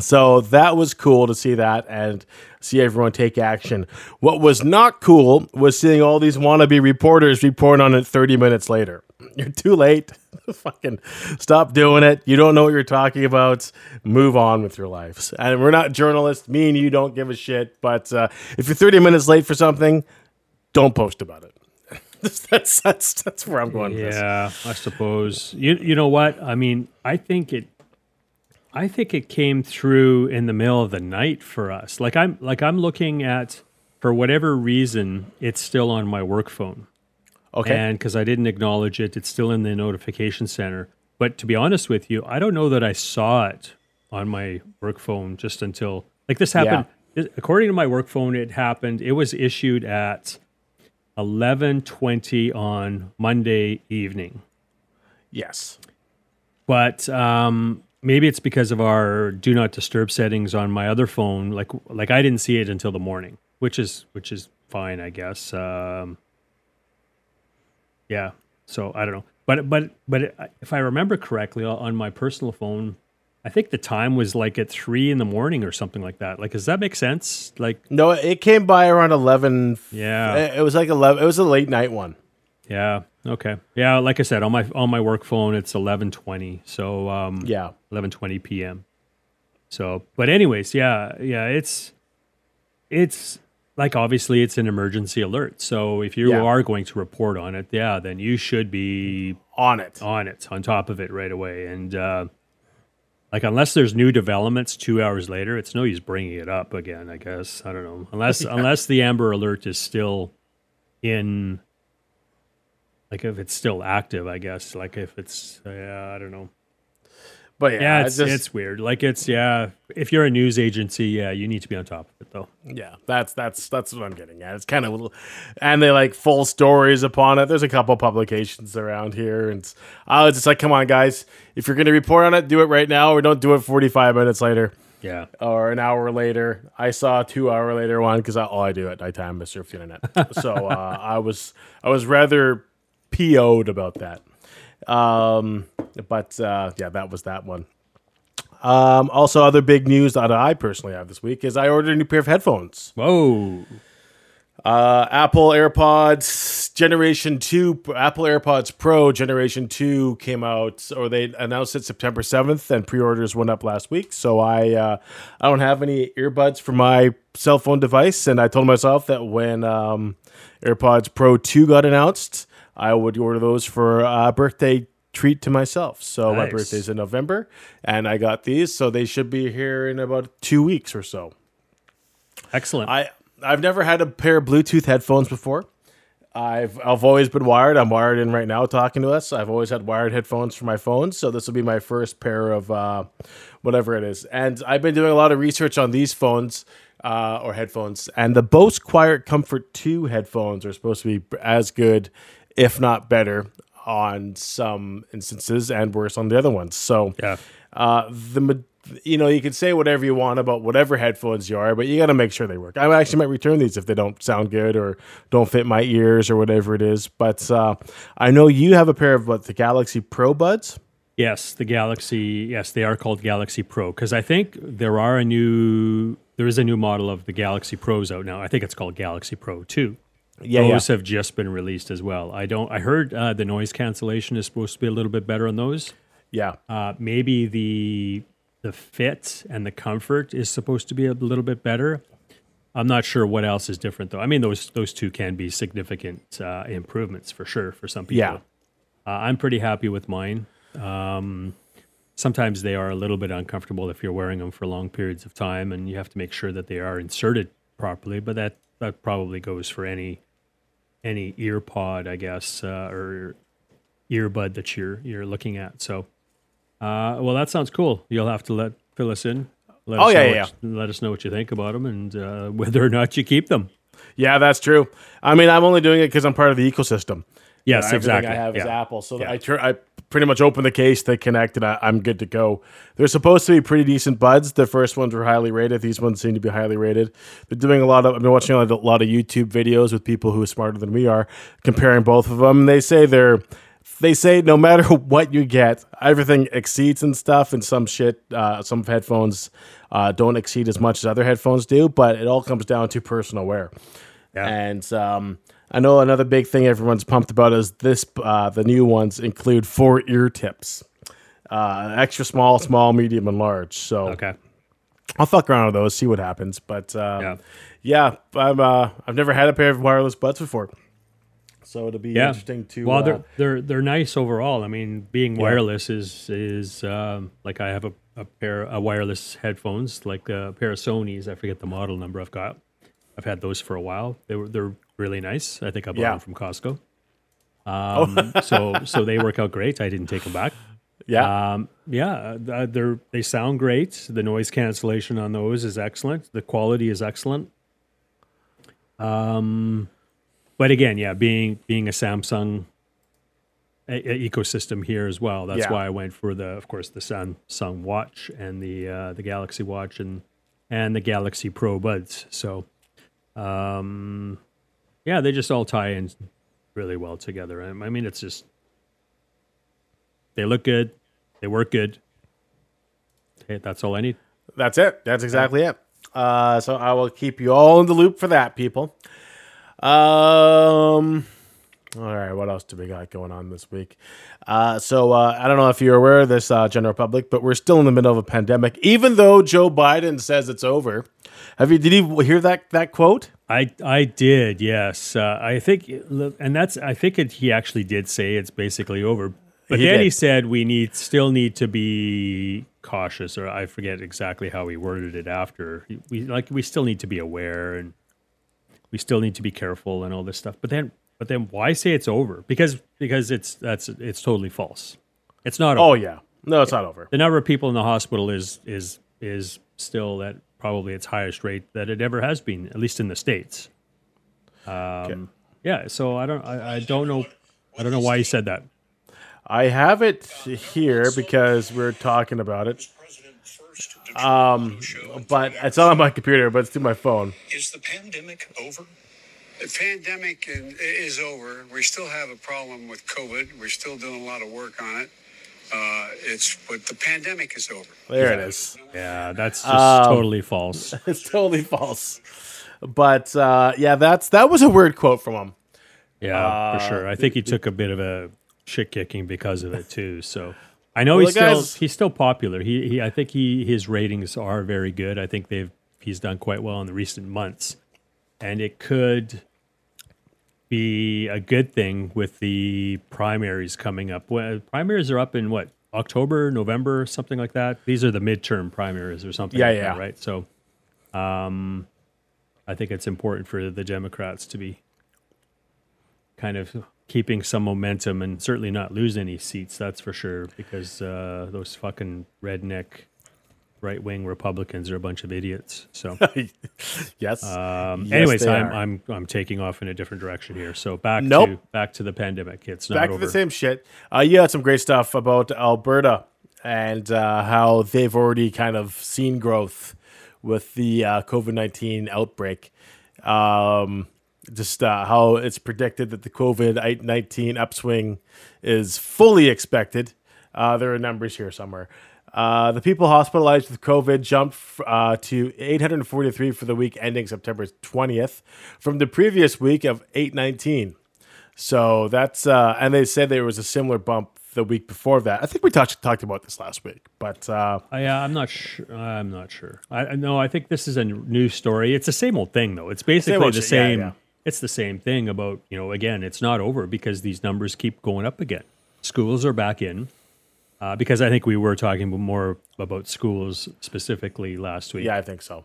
So that was cool to see that and see everyone take action. What was not cool was seeing all these wannabe reporters report on it 30 minutes later. You're too late. Fucking stop doing it. You don't know what you're talking about. Move on with your lives. And we're not journalists. Me and you don't give a shit. But uh, if you're 30 minutes late for something, don't post about it. that's that's that's where I'm going. Yeah, I suppose. You you know what? I mean, I think it I think it came through in the middle of the night for us. Like I'm like I'm looking at for whatever reason, it's still on my work phone. Okay. And because I didn't acknowledge it, it's still in the notification center. But to be honest with you, I don't know that I saw it on my work phone just until like this happened. According to my work phone, it happened. It was issued at eleven twenty on Monday evening. yes. But um, maybe it's because of our do not disturb settings on my other phone. Like like I didn't see it until the morning, which is which is fine, I guess. Um, yeah. So I don't know, but but but if I remember correctly, on my personal phone, I think the time was like at three in the morning or something like that. Like, does that make sense? Like, No, it came by around 11. Yeah. It was like 11. It was a late night one. yeah, okay, yeah. Like I said, on my on my work phone, it's eleven twenty. So um, Yeah. 11:20 p.m. So, but anyways, yeah, yeah, it's it's like obviously it's an emergency alert. So if you Yeah. are going to report on it, yeah, then you should be On it. on it, on top of it right away. And uh, like unless there's new developments 2 hours later, it's no use bringing it up again, I guess. I don't know. Unless unless the Amber alert is still in like if it's still active, I guess. Like if it's yeah, I don't know. But yeah, Yeah, it's, it's, just, it's weird. Like it's yeah. If you're a news agency, yeah, you need to be on top of it though. yeah, that's that's that's what I'm getting at. It's kind of little, and they like full stories upon it. There's a couple publications around here, and it's, I was just like, come on, guys, if you're gonna report on it, do it right now, or don't do it 45 minutes later Yeah, or an hour later. I saw a two hour later one because all I do at nighttime is surf the internet. so uh, I was I was rather PO'd about that. Um, but uh, yeah, that was that one. Um, also, other big news that I personally have this week is I ordered a new pair of headphones. Whoa. Uh, Apple AirPods Generation 2, Apple AirPods Pro Generation 2 came out, or they announced it September 7th, and pre orders went up last week. So I, uh, I don't have any earbuds for my cell phone device, and I told myself that when um, AirPods Pro 2 got announced, I would order those for a birthday treat to myself. So my Nice. birthday's in November, and I got these, so they should be here in about two weeks or so. Excellent. I I've never had a pair of Bluetooth headphones before. I've I've always been wired. I'm wired in right now talking to us. I've always had wired headphones for my phone, so this will be my first pair of uh, whatever it is. And I've been doing a lot of research on these phones uh, or headphones, and the Bose Quiet Comfort 2 headphones are supposed to be as good, if not better, on some instances, and worse on the other ones. So yeah. uh, the you know you can say whatever you want about whatever headphones you are, but you got to make sure they work. I actually might return these if they don't sound good or don't fit my ears or whatever it is. But uh, I know you have a pair of what the Galaxy Pro Buds. Yes, the Galaxy. Yes, they are called Galaxy Pro because I think there are a new there is a new model of the Galaxy Pros out now. I think it's called Galaxy Pro Two. Yeah, those yeah. have just been released as well. I don't. I heard uh, the noise cancellation is supposed to be a little bit better on those. Yeah. Uh, maybe the the fit and the comfort is supposed to be a little bit better. I'm not sure what else is different though. I mean, those those two can be significant uh, improvements for sure for some people. Yeah. Uh, I'm pretty happy with mine. Um, sometimes they are a little bit uncomfortable if you're wearing them for long periods of time, and you have to make sure that they are inserted properly. But that that probably goes for any any ear pod, I guess, uh, or earbud that you're you're looking at. So, uh, well, that sounds cool. You'll have to let fill us in. Let Oh, us yeah, know yeah, what, Let us know what you think about them and uh, whether or not you keep them. Yeah, that's true. I mean, I'm only doing it because I'm part of the ecosystem. Yes, Everything exactly. I have is Apple, so Yeah. I turn. I pretty much open the case, they connect, and I, I'm good to go. They're supposed to be pretty decent buds. The first ones were highly rated. These ones seem to be highly rated. They're doing a lot of. I've been watching a lot of- a lot of YouTube videos with people who are smarter than we are, comparing both of them. They say they're. They say no matter what you get, everything exceeds and stuff, and some shit, uh, some headphones uh, don't exceed as much as other headphones do, but it all comes down to personal wear. Yeah. And um, I know another big thing everyone's pumped about is this. Uh, the new ones include four ear tips, uh, extra small, small, medium, and large. So Okay. I'll fuck around with those, see what happens. But um, Yeah. yeah, I'm. Uh, I've never had a pair of wireless buds before, so it'll be Yeah. interesting to. Well, uh, they're they're they're nice overall. I mean, being wireless is is um, like I have a, a pair of wireless headphones, like a pair of Sony's. I forget the model number I've got. I've had those for a while. They were they're really nice. I think I bought Yeah. them from Costco. Um, so so they work out great. I didn't take them back. yeah, Um, yeah, uh, they're they sound great. The noise cancellation on those is excellent. The quality is excellent. Um, but again, yeah, being being a Samsung a- a ecosystem here as well. That's Yeah. why I went for the, of course, the Samsung Watch and the uh, the Galaxy Watch and and the Galaxy Pro Buds. So, um, yeah, they just all tie in really well together. I mean, it's just they look good, they work good. Hey, that's all I need. that's it. That's exactly it. Uh, so I will keep you all in the loop for that, people. Um. All right, what else do we got going on this week? Uh, so uh, I don't know if you're aware of this, uh, general public, but we're still in the middle of a pandemic, even though Joe Biden says it's over. Have you? Did you hear that that quote? I I did, yes. Uh, I think, and that's I think it, he actually did say it's basically over. But He then did. he said we need still need to be cautious, or I forget exactly how he worded it. After we like we still need to be aware, and we still need to be careful, and all this stuff. But then, but then, why say it's over? Because because it's that's it's totally false. It's not. Over. Oh yeah, no, it's not over. the number of people in the hospital is is is still at probably its highest rate that it ever has been, at least in the states. Um, Yeah, so I don't I, I don't know I don't know why he said that. I have it here because we're talking about it, Um, but it's not on my computer, but it's through my phone. is the pandemic over? The pandemic is over. We still have a problem with COVID. We're still doing a lot of work on it. Uh, it's but the pandemic is over. There it is. Yeah, that's just Um, totally false. It's totally false. But uh, yeah, that's that was a weird quote from him. Yeah, for sure. I think he took a bit of a shit kicking because of it too. So I know Well, he's the still guy's- he's still popular. He he I think he his ratings are very good. I think they've he's done quite well in the recent months. And it could be a good thing with the primaries coming up. Well, primaries are up in what October, November, something like that. These are the midterm primaries or something. Yeah, like yeah. That, right. So, um, I think it's important for the Democrats to be kind of keeping some momentum and certainly not lose any seats. That's for sure because uh, those fucking redneck right wing Republicans are a bunch of idiots. So. yes. Um, Yes, anyways, I'm, are. I'm I'm taking off in a different direction here. So back Nope. to back to the pandemic. It's not Back over. to the same shit. Uh, you had some great stuff about Alberta and uh, how they've already kind of seen growth with the uh, COVID nineteen outbreak. Um, just uh, how it's predicted that the COVID nineteen upswing is fully expected Uh, there are numbers here somewhere. Uh, the people hospitalized with COVID jumped uh, to 843 for the week ending September 20th from the previous week of 819. So that's uh, and they said there was a similar bump the week before that. I think we touched talked about this last week, but uh, I, uh, I'm not sure. I'm not sure. I I- no. I think this is a new story. It's the same old thing, though. It's basically old the shit, yeah, same. yeah. It's the same thing about you know. Again, it's not over because these numbers keep going up again. Schools are back in uh, because I think we were talking more about schools specifically last week. yeah, I think so.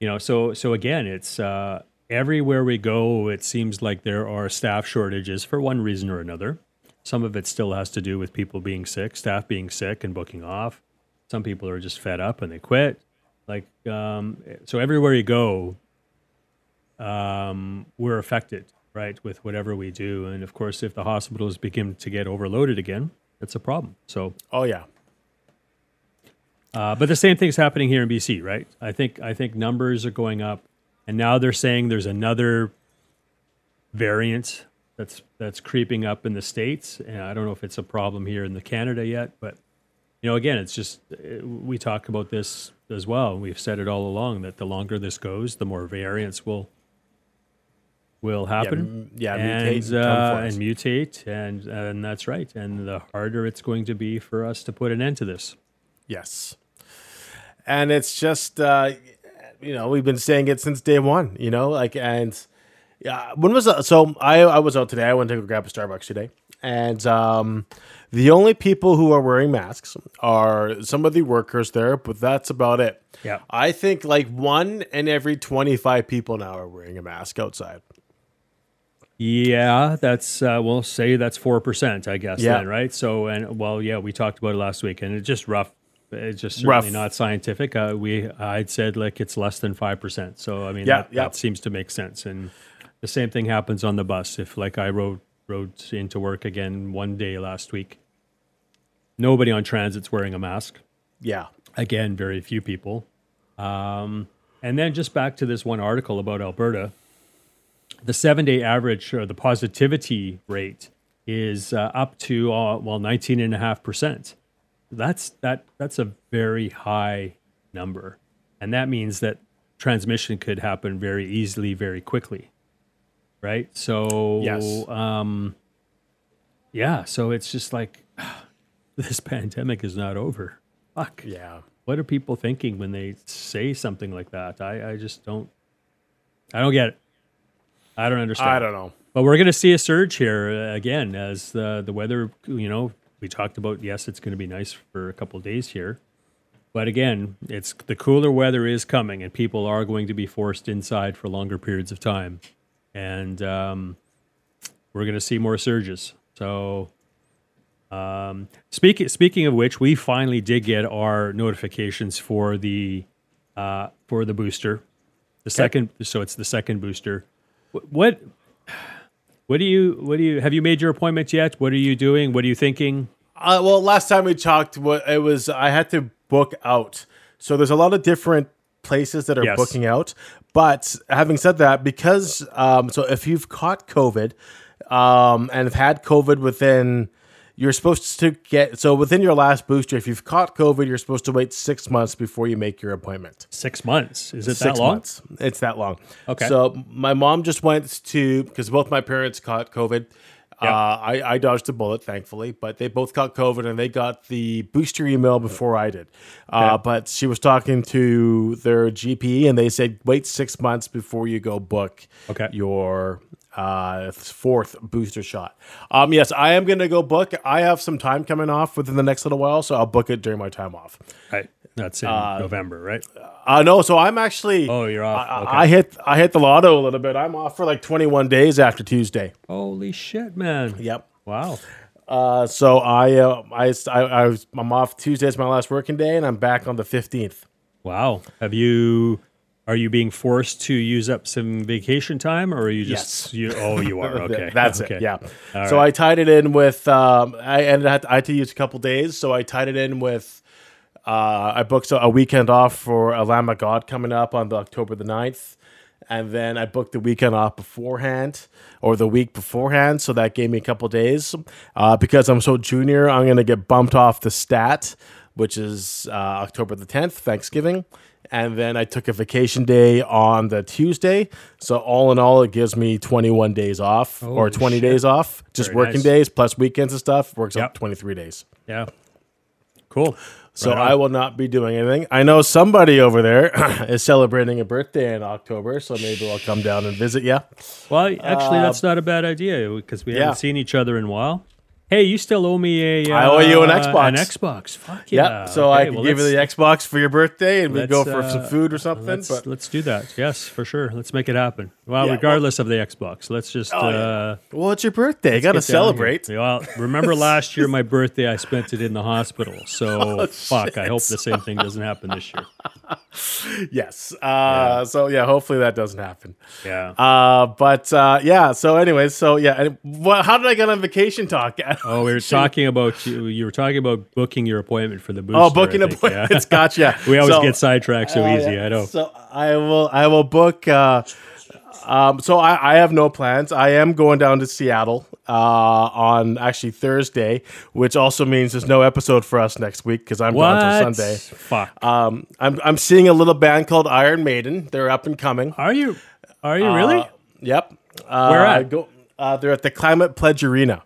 you know so so again it's uh everywhere we go it seems like there are staff shortages for one reason or another some of it still has to do with people being sick staff being sick and booking off some people are just fed up and they quit like um so everywhere you go um we're affected right with whatever we do and of course if the hospitals begin to get overloaded again it's a problem so oh yeah, uh, but the same thing's happening here in BC, right? I think I think numbers are going up, and now they're saying there's another variant that's that's creeping up in the states, and I don't know if it's a problem here in the Canada yet, but you know, again, it's just uh, we talk about this as well. We've said it all along that the longer this goes, the more variants will will happen. m- yeah, and mutate and uh, and mutate, and and that's right. And the harder it's going to be for us to put an end to this. yes. And it's just uh, you know we've been saying it since day one. You know, like and yeah, when was uh, so I I was out today. I went to go grab a Starbucks today, and um, the only people who are wearing masks are some of the workers there, but that's about it. Yeah. I think like one in every twenty five people now are wearing a mask outside. Yeah, that's uh, we'll say that's four percent, I guess. Yeah. Then, right? So, and well, yeah, we talked about it last week, and it's just rough. It's just certainly Rough. not scientific. Uh, we I'd said like it's less than five percent. So, I mean, Yeah, that, yeah. that seems to make sense. And the same thing happens on the bus. If like I rode rode into work again one day last week, nobody on transit's wearing a mask Yeah. again, very few people. Um, and then just back to this one article about Alberta, the seven day average or the positivity rate is uh, up to uh, well 19.5%. That's that that's a very high number. And that means that transmission could happen very easily, very quickly. Right? So Yes. um yeah, so it's just like this pandemic is not over. Fuck Yeah. what are people thinking when they say something like that? I, I just don't I don't get it. I don't understand. I don't know. But we're going to see a surge here uh, again as the the weather, you know, we talked about yes, it's going to be nice for a couple of days here. But again, it's the cooler weather is coming and people are going to be forced inside for longer periods of time. And um, we're going to see more surges. So um, speaking speaking of which, we finally did get our notifications for the uh, for the booster, the second. So it's the second booster. Wh- What what do you what do you have you made your appointment yet? What are you doing? What are you thinking? Uh, well, last time we talked, what it was I had to book out. So there's a lot of different places that are Yes. booking out. But having said that, because um, so if you've caught COVID um, and have had COVID within, you're supposed to get so within your last booster. If you've caught COVID, you're supposed to wait six months before you make your appointment. Six months? Is it Six that long? months. It's that long. Okay. So my mom just went to because both my parents caught COVID. Uh, I, I dodged a bullet, thankfully, but they both caught COVID and they got the booster email before I did. Uh, Okay. but she was talking to their GP and they said wait six months before you go book Okay. your uh, fourth booster shot. Um, yes, I am going to go book. I have some time coming off within the next little while, so I'll book it during my time off. Right. That's in November, right? Uh, no, so I'm actually. Oh, you're off. I, Okay. I hit I hit the lotto a little bit. I'm off for like 21 days after Tuesday. Holy shit, man! Yep. Wow. Uh, so I, uh, I I I was I'm off Tuesday. It's my last working day, and I'm back on the 15th. Wow. Have you? Are you being forced to use up some vacation time, or are you just? Yes. You, oh, you are. Okay. That's okay. it. Yeah. All so right. I tied it in with um, I ended up, I had to use a couple days, so I tied it in with uh, I booked a, weekend off for a Lamb of God coming up on the October the 9th. and then I booked the weekend off beforehand or the week beforehand, so that gave me a couple days. Uh, because I'm so junior, I'm gonna get bumped off the stat, which is uh, October the 10th, Thanksgiving. And then I took a vacation day on the Tuesday. So all in all, it gives me 21 days off or 20 shit. days off, just Very working nice. days plus weekends and stuff. Works Yep. out 23 days. Yeah. Cool. So Right. I will not be doing anything. I know somebody over there is celebrating a birthday in October, so maybe I'll come down and visit you. Well, actually, that's not a bad idea because we Uh, yeah. haven't seen each other in a while. Hey, you still owe me a. Uh, I owe you an Xbox. An Xbox. Fuck yeah. Yep. So I can well, give you the Xbox for your birthday, and we go for some uh, food or something. Let's, But let's do that. Yes, for sure. Let's make it happen. Well, Yeah, regardless of the Xbox, let's just. Oh, yeah. uh, well, it's your birthday. You got to celebrate. Well, remember last year, my birthday, I spent it in the hospital. So fuck. I hope the same thing doesn't happen this year. Yes. Uh, So yeah, hopefully that doesn't happen. Yeah. Uh, but uh, yeah. So anyways, so yeah. And what, how did I get on vacation talk? Oh, we were talking about you. You were talking about booking your appointment for the booster. Oh, booking appointments. Yeah. Gotcha. we always So- get sidetracked so Uh, easy. yeah. I know. So I will. I will book. Uh, um, so I, I have no plans. I am going down to Seattle uh, on actually Thursday, which also means there's no episode for us next week because I'm What? gone till Sunday. Fuck. Um, I'm I'm seeing a little band called Iron Maiden. They're up and coming. are you? Are you really? Uh, yep. Uh, Where at? Go, uh, they're at the Climate Pledge Arena.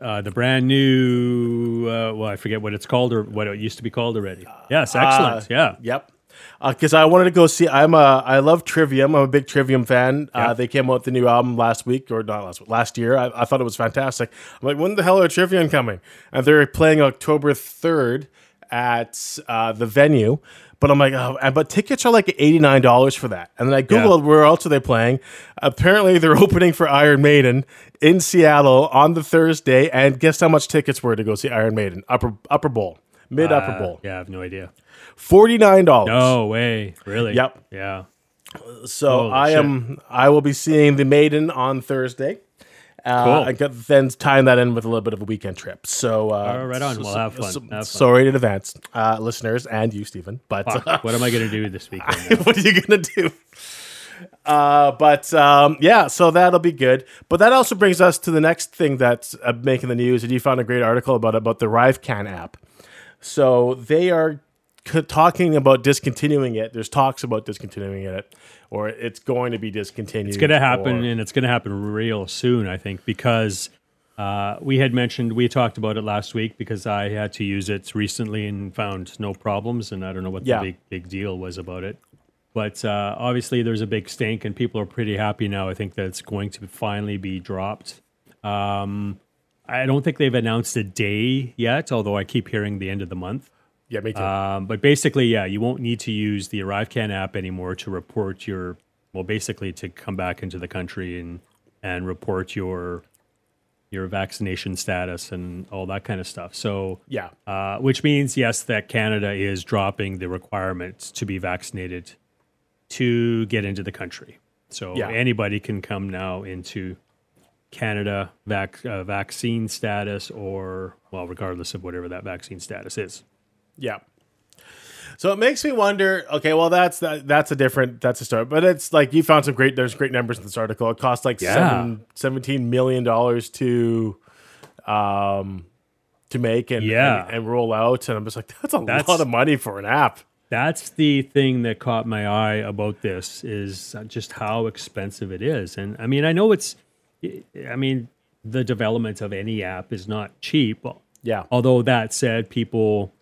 Uh, the brand new. Uh, well, I forget what it's called or what it used to be called already. Yes, excellent. Uh, yeah. Yep. Because I wanted to go see. I'm a. I love Trivium. I'm a big Trivium fan. Yeah. Uh, they came out with the new album last week or not last week, last year. I, I thought it was fantastic. I'm like, when the hell are Trivium coming? And they're playing October third at uh, the venue. But I'm like, oh, but tickets are like eighty nine dollars for that. And then I googled where else are they playing. Apparently, they're opening for Iron Maiden in Seattle on the Thursday. And guess how much tickets were to go see Iron Maiden? Upper Upper Bowl, mid Upper Uh, Bowl, yeah, I have no idea. Forty nine dollars. No way. Really? Yep. Yeah. So Holy I shit. am. I will be seeing the Maiden on Thursday. Uh, Cool. I got, then tying that in with a little bit of a weekend trip. So uh, Oh, right on. so- Well, have fun. so- Have fun. Sorry in advance, uh, listeners, and you, Stephen. But Fuck, what am I going to do this weekend? what are you gonna do? Uh, but um, yeah, so that'll be good. But that also brings us to the next thing that's uh, making the news. And you found a great article about about the ArriveCan app. So they are talking about discontinuing it. There's talks about discontinuing it, or it's going to be discontinued. It's going to happen, or- and it's going to happen real soon, I think, because uh, we had mentioned we talked about it last week because I had to use it recently and found no problems, and I don't know what Yeah. the big big deal was about it. But uh, obviously, there's a big stink, and people are pretty happy now. I think that it's going to finally be dropped. Um, I don't think they've announced a day yet, although I keep hearing the end of the month. Yeah, me too. Um, but basically, yeah, you won't need to use the ArriveCan app anymore to report your, well, basically to come back into the country and and report your your vaccination status and all that kind of stuff. So, yeah, uh, which means yes, that Canada is dropping the requirements to be vaccinated to get into the country. So Yeah. anybody can come now into Canada vac- uh, vaccine status or well, regardless of whatever that vaccine status is. Yeah. So it makes me wonder. Okay, well that's that, that's a different that's a start, but it's like you found some great. There's great numbers in this article. It costs like Yeah. seven, 17 million dollars to, um, to make and, Yeah. and and roll out, and I'm just like that's a That's- lot of money for an app. That's the thing that caught my eye about this is just how expensive it is. And I mean, I know it's I mean, the development of any app is not cheap. Yeah, Although that said, people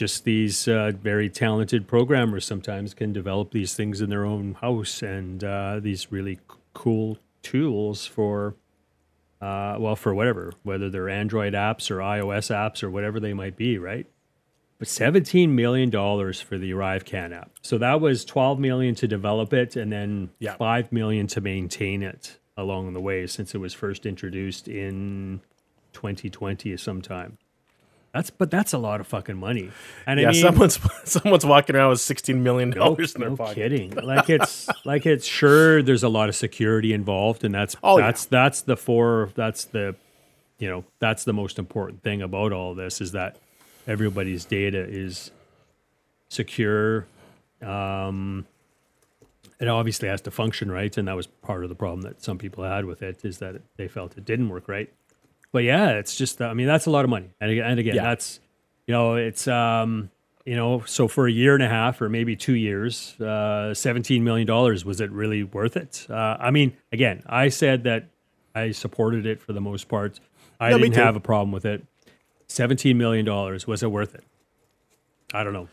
just these uh, very talented programmers sometimes can develop these things in their own house and uh, these really c- cool tools for uh, well for whatever whether they're android apps or ios apps or whatever they might be right? But 17 million dollars for the ArriveCan app. So that was 12 million to develop it and then Yeah. 5 million to maintain it along the way since it was first introduced in 2020 sometime that's but that's a lot of fucking money and I yeah. mean, someone's someone's walking around with 16 million no, dollars in their no pocket. kidding. Like it's like it's sure there's a lot of security involved, and that's Oh, yeah. that's that's the four that's the you know that's the most important thing about all this is that everybody's data is secure, um, it obviously has to function right, and that was part of the problem that some people had with it is that they felt it didn't work right. But yeah, it's just I mean that's a lot of money, and again, and again Yeah. that's you know it's um you know so for a year and a half or maybe two years, uh, seventeen million dollars was it really worth it? Uh, I mean, again, I said that I supported it for the most part. I didn't have a problem with it. Seventeen million dollars was it worth it? I don't know.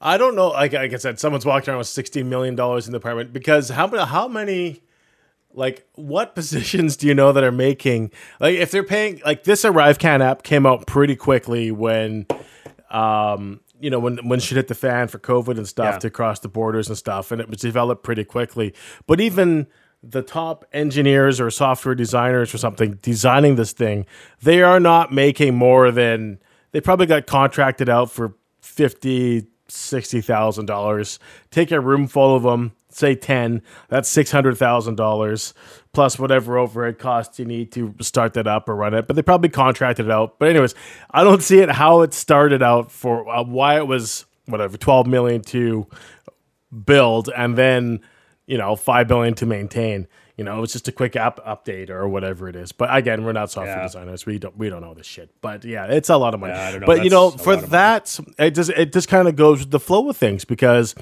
I don't know. Like, like I said, someone's walking around with sixteen million dollars in the apartment because how? How many? Like, what positions do you know that are making like if they're paying like this? ArriveCan app came out pretty quickly when, um, you know, when when shit hit the fan for COVID and stuff Yeah. to cross the borders and stuff, and it was developed pretty quickly. But even the top engineers or software designers or something designing this thing, they are not making more than they probably got contracted out for fifty, sixty thousand dollars. Take a room full of them, say ten. That's six hundred thousand dollars plus whatever overhead costs you need to start that up or run it. But they probably contracted it out. But anyways, I don't see it how it started out for uh, why it was whatever twelve million to build and then you know five billion to maintain. You know, it's just a quick app update or whatever it is. But again, we're not software Yeah. designers. We don't we don't know this shit. But yeah, it's a lot of money. Yeah, I don't know. But you know, for lot of money. that, it just it just kind of goes with the flow of things because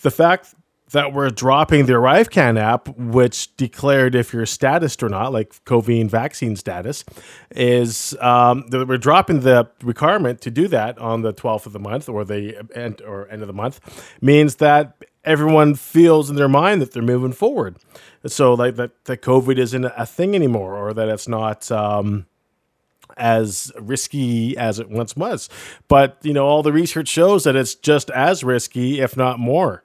the fact that we're dropping the ArriveCan app, which declared if you're status or not, like COVID vaccine status, is um, that we're dropping the requirement to do that on the 12th of the month or the end or end of the month, means that everyone feels in their mind that they're moving forward. So like that, that COVID isn't a thing anymore, or that it's not. Um, as risky as it once was. But you know, all the research shows that it's just as risky, if not more.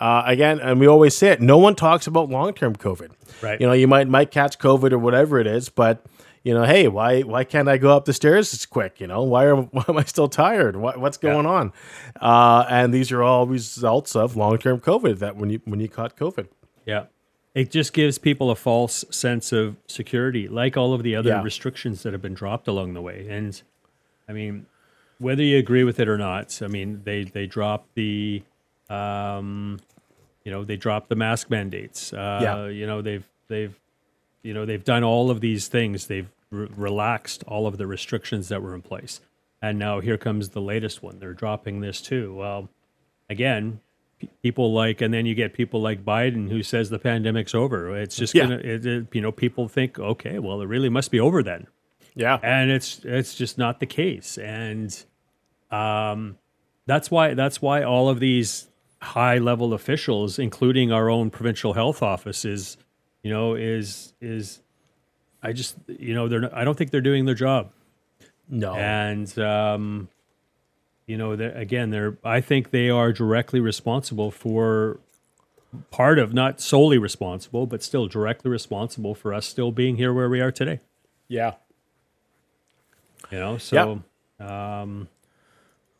Uh, again, and we always say it: no one talks about long-term COVID. Right. You know, you might might catch COVID or whatever it is, but you know, hey, why why can't I go up the stairs as quick? You know, why are why am I still tired? What, what's going on? Uh, and these are all results of long-term COVID. That when you when you caught COVID. Yeah. It just gives people a false sense of security, like all of the other Yeah. restrictions that have been dropped along the way. And I mean, whether you agree with it or not, I mean, they they dropped the, um, you know, they dropped the mask mandates. Uh, Yeah. You know, they've they've, you know, they've done all of these things. They've re- relaxed all of the restrictions that were in place, and now here comes the latest one. They're dropping this too. Well, again, people like, and then you get people like Biden who says the pandemic's over. It's just Yeah. gonna, it, it- you know, people think, okay, well, it really must be over then, Yeah. and it's it's just not the case, and um, that's why that's why all of these high level officials, including our own provincial health office, is, you know, is is, I just, you know, they're, not, I don't think they're doing their job No. and um, you know, they're, again, they're. I think they are directly responsible for part of, not solely responsible, but still directly responsible for us still being here where we are today. yeah. You know, so um,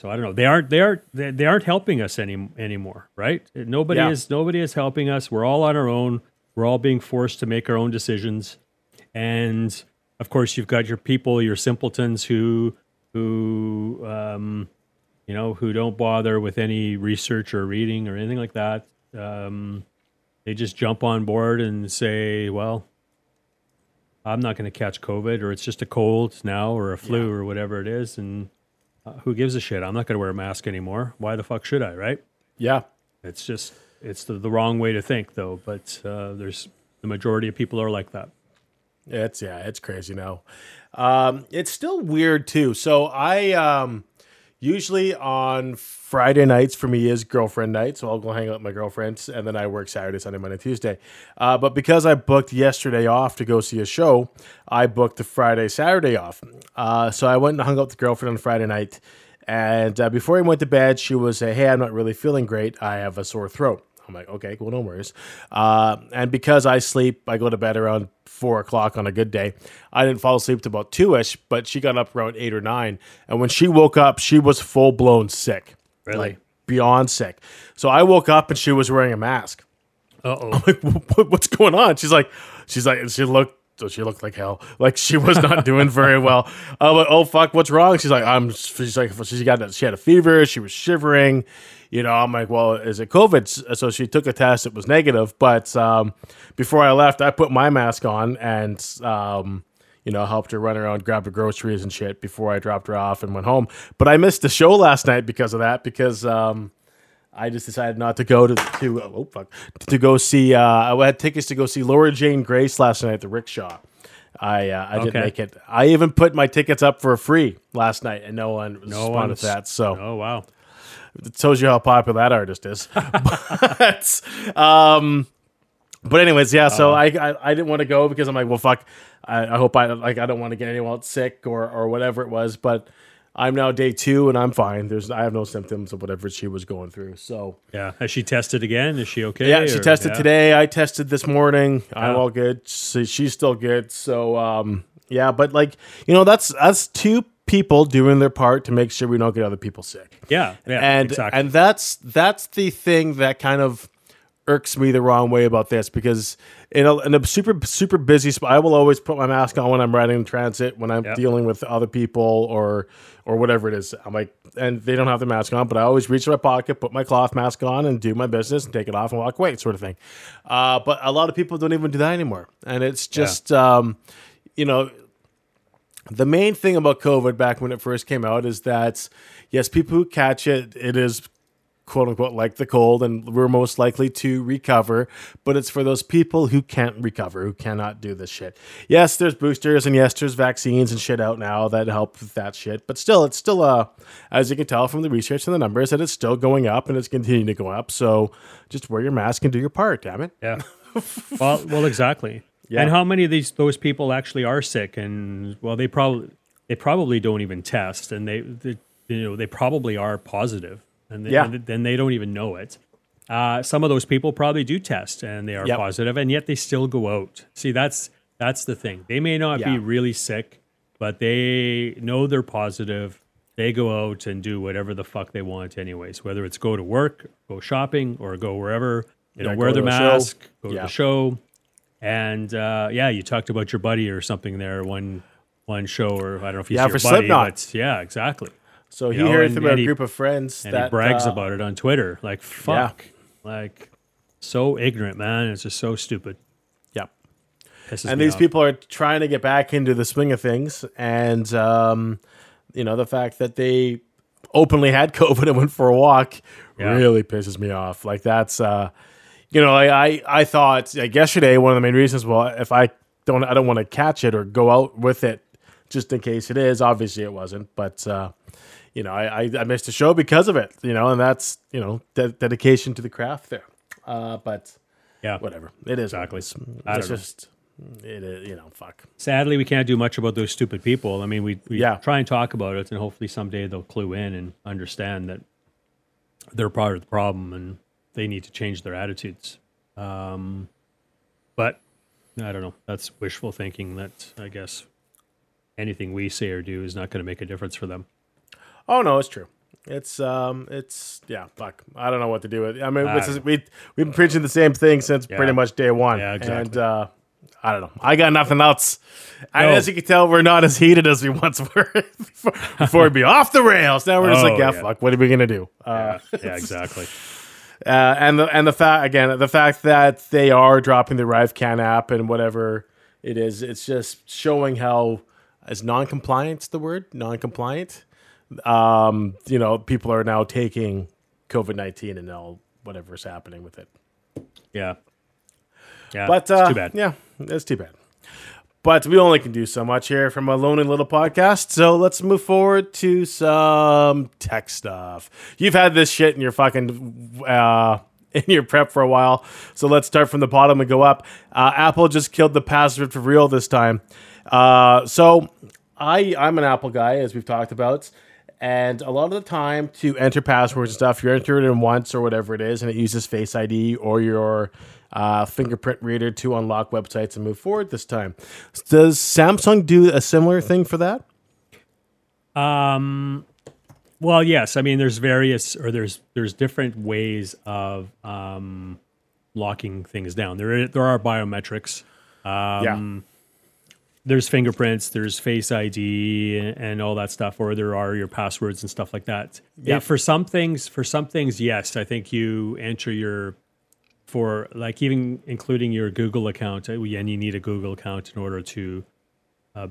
so I don't know. They aren't. They aren't. They, aren't helping us any anymore, right? Nobody Yeah. is. Nobody is helping us. We're all on our own. We're all being forced to make our own decisions, and of course, you've got your people, your simpletons who who um, you know who don't bother with any research or reading or anything like that. Um, they just jump on board and say, "Well, I'm not going to catch COVID, or it's just a cold now, or a flu, or whatever it is, and uh, who gives a shit? I'm not going to wear a mask anymore. Why the fuck should I? Right? Yeah. It's just it's the, the wrong way to think, though. But uh, there's the majority of people are like that. It's yeah, it's crazy now. Um, it's still weird too. So I um, usually on Friday nights for me is girlfriend night, so I'll go hang out with my girlfriends, and then I work Saturday, Sunday, Monday, Tuesday. Uh, but because I booked yesterday off to go see a show, I booked the Friday, Saturday off. Uh, so I went and hung out with the girlfriend on Friday night, and uh, before I went to bed, she was, "Hey, I'm not really feeling great. I have a sore throat." I'm like, okay, cool, no worries. Uh, and because I sleep, I go to bed around four o'clock on a good day. I didn't fall asleep to about two ish, but she got up around eight or nine. And when she woke up, she was full blown sick, Really? like beyond sick. So I woke up and she was wearing a mask. Uh oh. Like, what's going on? She's like, she's like, she looked so she looked like hell. Like she was not doing very well. I'm like, oh fuck, what's wrong? She's like, I'm. She's like, she got she had a fever. She was shivering. You know, I'm like, well, is it COVID? So she took a test. It was negative. But um, before I left, I put my mask on and um, you know helped her run around, grab the groceries and shit before I dropped her off and went home. But I missed the show last night because of that. Because um, I just decided not to go to to oh fuck to go see. Uh, I had tickets to go see Laura Jane Grace last night at the Rickshaw. I uh, I didn't make it. I even put my tickets up for free last night, and no one No responded to that. So Oh wow. It tells you how popular that artist is. but, um, but anyways, yeah. So I, I I didn't want to go because I'm like, well, fuck. I, I hope I like I don't want to get anyone else sick or or whatever it was. But I'm now day two and I'm fine. There's I have no symptoms of whatever she was going through. So Yeah. Has she tested again? Is she okay? yeah, she or- tested yeah? today. I tested this morning. I'm all good. So she's still good. So um, yeah, but like you know, that's that's two people doing their part to make sure we don't get other people sick Yeah. Yeah. and exactly. and that's that's the thing that kind of irks me the wrong way about this because in a, in a super super busy spot i will always put my mask on when i'm riding in transit when i'm Yep. dealing with other people or or whatever it is i'm like and they don't have the mask on but i always reach in my pocket put my cloth mask on and do my business and take it off and walk away sort of thing uh, but a lot of people don't even do that anymore and it's just um, you know the main thing about COVID back when it first came out is that yes, people who catch it, it is quote unquote like the cold, and we're most likely to recover. But it's for those people who can't recover, who cannot do this shit. Yes, there's boosters, and yes, there's vaccines and shit out now that help with that shit. But still, it's still uh, as you can tell from the research and the numbers, that it's still going up and it's continuing to go up. So just wear your mask and do your part. Damn it. Yeah. well, well, exactly. Yeah. And how many of these those people actually are sick? And well, they probably they probably don't even test, and they, they you know they probably are positive, and, they, Yeah. and then they don't even know it. Uh, some of those people probably do test, and they are Yep. positive, and yet they still go out. See, that's that's the thing. They may not Yeah. be really sick, but they know they're positive. They go out and do whatever the fuck they want, anyways. Whether it's go to work, go shopping, or go wherever. You know, Yeah, wear their a show. mask, go to the show, and uh, yeah, you talked about your buddy or something there one one show, or I don't know if he's Yeah, your for buddy, Slipknot. but yeah, exactly. So he You know, heard and- from a he- group of friends And that he brags uh, about it on Twitter. Like fuck, like so ignorant, man. It's just so stupid. Yep. Pisses and these people are trying to get back into the swing of things and um, you know the fact that they openly had covid and went for a walk Yeah. really pisses me off like that's uh, you know I, I i thought like yesterday one of the main reasons well if i don't i don't want to catch it or go out with it just in case it is obviously it wasn't but uh, you know I, I i missed a show because of it you know and that's you know de- dedication to the craft there uh, but yeah. whatever it is Exactly. it's, I it's just it is you know fuck Sadly, we can't do much about those stupid people. I mean, we, we Yeah. try and talk about it, and hopefully someday they'll clue in and understand that they're part of the problem and they need to change their attitudes. Um, but I don't know. That's wishful thinking. That I guess anything we say or do is not going to make a difference for them. Oh no, it's true. It's um, it's yeah. Fuck, I don't know what to do with. it. I mean, I is, we we've been preaching the same thing since Yeah. pretty much day one. Yeah, exactly. And uh, I don't know. I got nothing else. And No. as you can tell, we're not as heated as we once were before, before we'd be off the rails. Now we're just Oh, like, yeah, yeah. fuck. What are we gonna do? Uh, Yeah, yeah exactly. Uh, and the and the fact again, the fact that they are dropping the ArriveCan app and whatever it is, it's just showing how as non-compliant's the word non-compliant. Um, you know, people are now taking COVID nineteen and all whatever's happening with it. Yeah. Yeah. But it's uh, too bad. Yeah, it's too bad. But we only can do so much here from a lonely little podcast. So let's move forward to some tech stuff. You've had this shit in your fucking uh, in your prep for a while. So let's start from the bottom and go up. Uh, Apple just killed the password for real this time. Uh, so I I'm an Apple guy, as we've talked about. And a lot of the time, to enter passwords and stuff, you enter it in once or whatever it is, and it uses Face ID or your uh, fingerprint reader to unlock websites and move forward this time. Does Samsung do a similar thing for that? Um, well, yes. I mean, there's various or there's there's different ways of um, locking things down. There there are biometrics. Um, there's fingerprints, there's Face ID, and, and all that stuff, or there are your passwords and stuff like that. Yeah. For some things, for some things, yes, I think you enter your for like even including your Google account, uh, and you need a Google account in order to uh,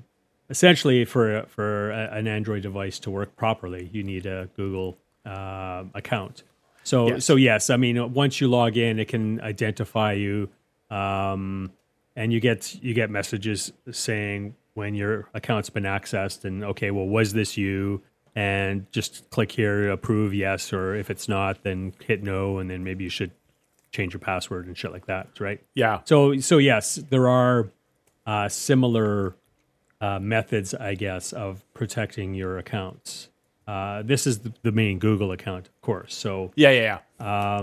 essentially for for a, an Android device to work properly, you need a Google uh, account. So Yes. so yes, I mean once you log in, it can identify you, um, and you get you get messages saying when your account's been accessed, and okay, well was this you? And just click here, approve yes, or if it's not, then hit no, and then maybe you should change your password and shit like that, right? Yeah. So so yes, there are uh, similar uh, methods, I guess, of protecting your accounts. Uh, this is the, the main Google account, of course. So Yeah, yeah, yeah.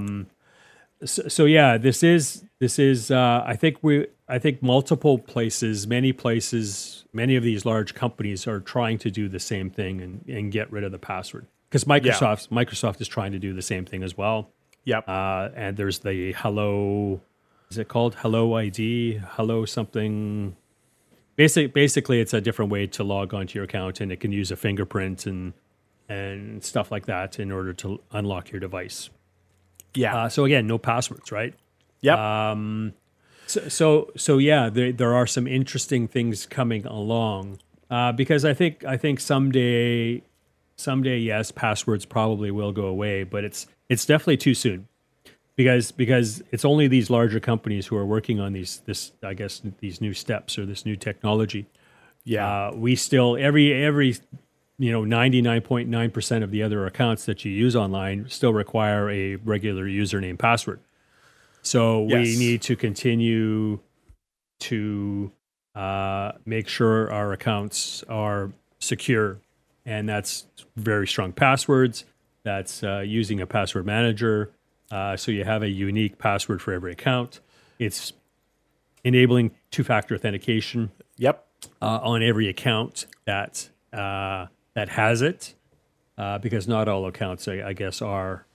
so, so yeah, this is this is. Uh, I think we. I think multiple places, many places, many of these large companies are trying to do the same thing and, and get rid of the password because Microsoft Microsoft is trying to do the same thing as well. Yep. Uh, and there's the Hello, is it called Hello ID? Hello something. Basic, basically, it's a different way to log onto your account, and it can use a fingerprint and and stuff like that in order to unlock your device. yeah. Uh, so again, no passwords, right? Yep. So, so, so yeah, there there are some interesting things coming along uh, because I think I think someday, someday, yes, passwords probably will go away, but it's it's definitely too soon because because it's only these larger companies who are working on these this I guess these new steps or this new technology. yeah. Uh, we still every every you know 99.9% of the other accounts that you use online still require a regular username password so we need to continue to uh, make sure our accounts are secure. And that's very strong passwords. That's uh, using a password manager. Uh, so you have a unique password for every account. It's enabling two-factor authentication yep. uh, on every account that uh, that has it, uh, because not all accounts, I, I guess, are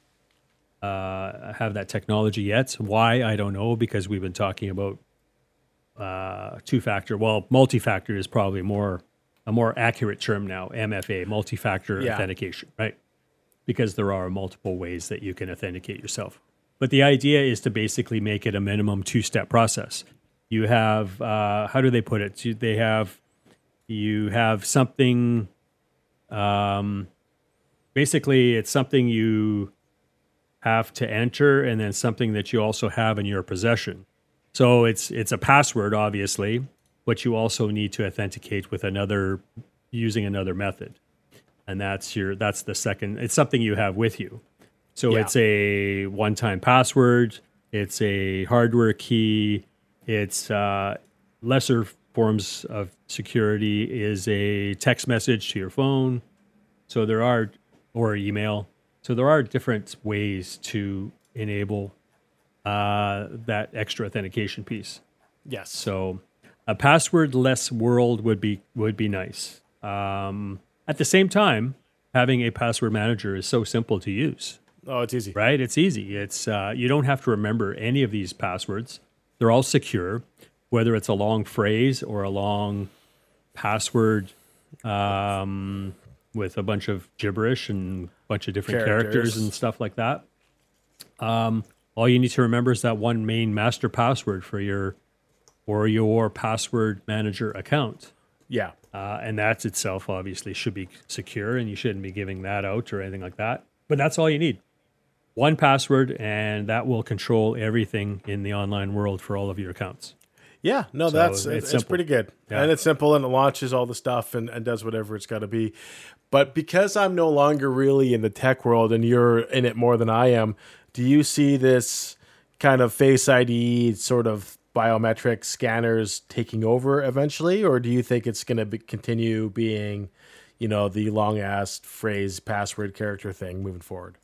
uh, have that technology yet. Why I don't know, because we've been talking about uh, two-factor. Well, multi-factor is probably more a more accurate term now. MFA, multi-factor Yeah. authentication, right? Because there are multiple ways that you can authenticate yourself. But the idea is to basically make it a minimum two-step process. You have uh, how do they put it? They have you have something. Um, basically, it's something you have to enter, and then something that you also have in your possession. So it's it's a password, obviously, but you also need to authenticate with another using another method, and that's your that's the second. It's something you have with you. So Yeah. it's a one-time password. It's a hardware key. It's uh, lesser forms of security is a text message to your phone. So there are or email. So there are different ways to enable uh, that extra authentication piece. Yes. So a password-less world would be would be nice. Um, at the same time, having a password manager is so simple to use Oh, it's easy. right? It's easy. It's uh, you don't have to remember any of these passwords. They're all secure, whether it's a long phrase or a long password um, with a bunch of gibberish and bunch of different characters, Characters. and stuff like that. Um, all you need to remember is that one main master password for your or your password manager account. Yeah. Uh, and that itself obviously should be secure and you shouldn't be giving that out or anything like that. But that's all you need. One password, and that will control everything in the online world for all of your accounts. Yeah, no, So that's it's it's, it's pretty good, Yeah. and it's simple, and it launches all the stuff and, and does whatever it's got to be. But because I'm no longer really in the tech world, and you're in it more than I am, do you see this kind of Face ID sort of biometric scanners taking over eventually, or do you think it's going to be, continue being, you know, the long ass phrase password character thing moving forward?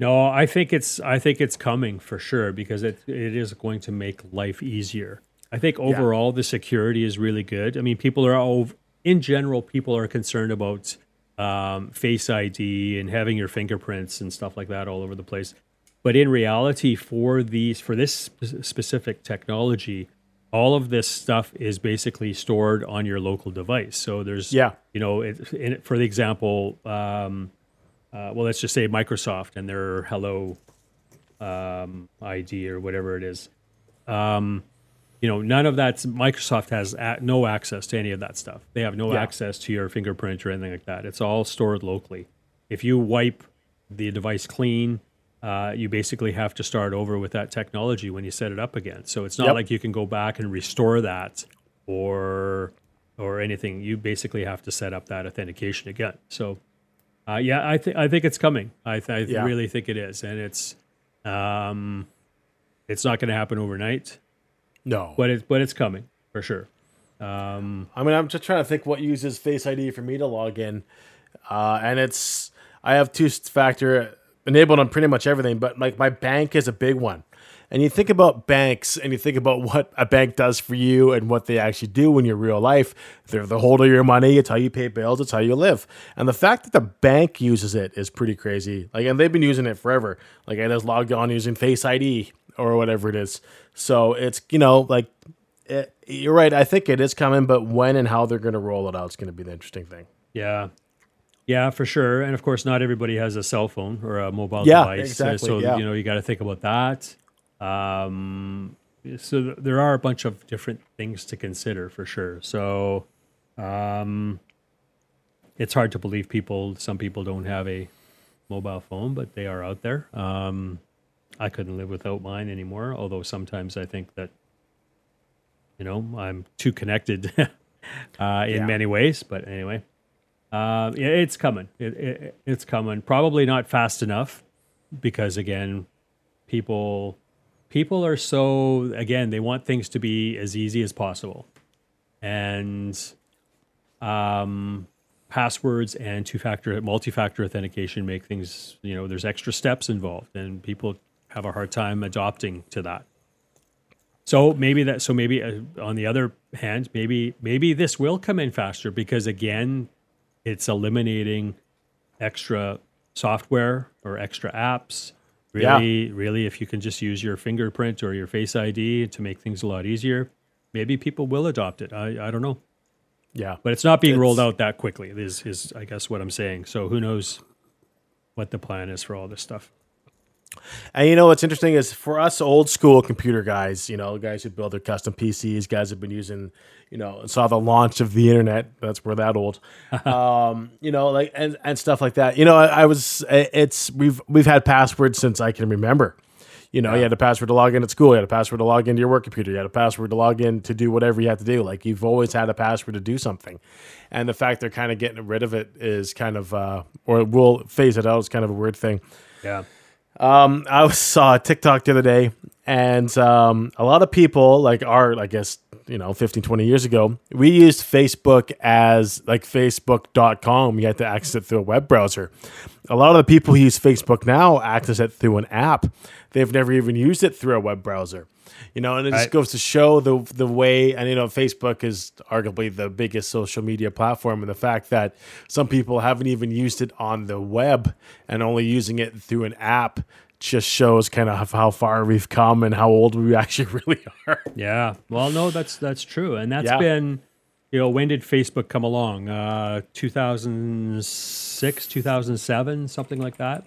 No, I think it's I think it's coming for sure because it it is going to make life easier. I think overall the security is really good. I mean, people are all in general people are concerned about um, Face ID and having your fingerprints and stuff like that all over the place. But in reality, for these for this specific technology, all of this stuff is basically stored on your local device. So there's, Yeah. you know, it, in, for the example, um, uh, well, let's just say Microsoft and their Hello um, ID or whatever it is. Um, you know, none of that Microsoft has a, no access to any of that stuff. They have no Yeah. access to your fingerprint or anything like that. It's all stored locally. If you wipe the device clean, uh, you basically have to start over with that technology when you set it up again. So it's not Yep. like you can go back and restore that or or anything. You basically have to set up that authentication again. So uh, yeah, I think I think it's coming. I, th- I Yeah. really think it is, and it's um, it's not going to happen overnight, No. but it's but it's coming for sure. I mean, I'm just trying to think what uses Face ID for me to log in, uh, and it's I have two factor enabled on pretty much everything, but like my bank is a big one. And you think about banks, and you think about what a bank does for you and what they actually do in your real life. They're the holder of your money. It's how you pay bills. It's how you live. And the fact that the bank uses it is pretty crazy. Like, and they've been using it forever. Like, I just logged on using Face ID or whatever it is. So it's you know like it, you're right. I think it is coming, but when and how they're going to roll it out is going to be the interesting thing. Yeah. Yeah, for sure. And of course, not everybody has a cell phone or a mobile Yeah, device. exactly, So, yeah. you know, you got to think about that. Um, so th- there are a bunch of different things to consider for sure. So um, it's hard to believe people, some people don't have a mobile phone, but they are out there. Um, I couldn't live without mine anymore, although sometimes I think that, you know, I'm too connected uh, in Yeah. many ways. But anyway. Uh, yeah, it's coming. It, it, it's coming. Probably not fast enough because again, people people are so again they want things to be as easy as possible, and um, passwords and two-factor, multi-factor authentication make things. You know, there's extra steps involved, and people have a hard time adopting to that. So maybe that. So maybe uh, on the other hand, maybe maybe this will come in faster because again, it's eliminating extra software or extra apps. Yeah. Really, really, if you can just use your fingerprint or your Face ID to make things a lot easier, maybe people will adopt it. I, I don't know, Yeah, but it's not being rolled out that quickly. Is is I guess what I'm saying. So who knows what the plan is for all this stuff? And you know what's interesting is for us old school computer guys, you know, guys who build their custom PCs, guys have been using, you know, saw the launch of the internet. That's we're that old, um, you know, like and and stuff like that. You know, I, I was it's we've we've had passwords since I can remember. You know, you had a password to log in at school. You had a password to log into your work computer. You had a password to log in to do whatever you had to do. Like you've always had a password to do something, and the fact they're kind of getting rid of it is kind of, uh, or we'll phase it out is kind of a weird thing. Yeah. I saw a TikTok the other day, and um, a lot of people, like our, I guess, you know, 15, 20 years ago, we used Facebook as like Facebook.com. You had to access it through a web browser. A lot of the people who use Facebook now access it through an app. They've never even used it through a web browser. You know, and it just Right. goes to show the the way, and you know, Facebook is arguably the biggest social media platform, and the fact that some people haven't even used it on the web and only using it through an app just shows kind of how far we've come and how old we actually really are. Yeah. Well, no, that's that's true, and that's Yeah. been, you know, when did Facebook come along? Uh, two thousand six, two thousand seven, something like that.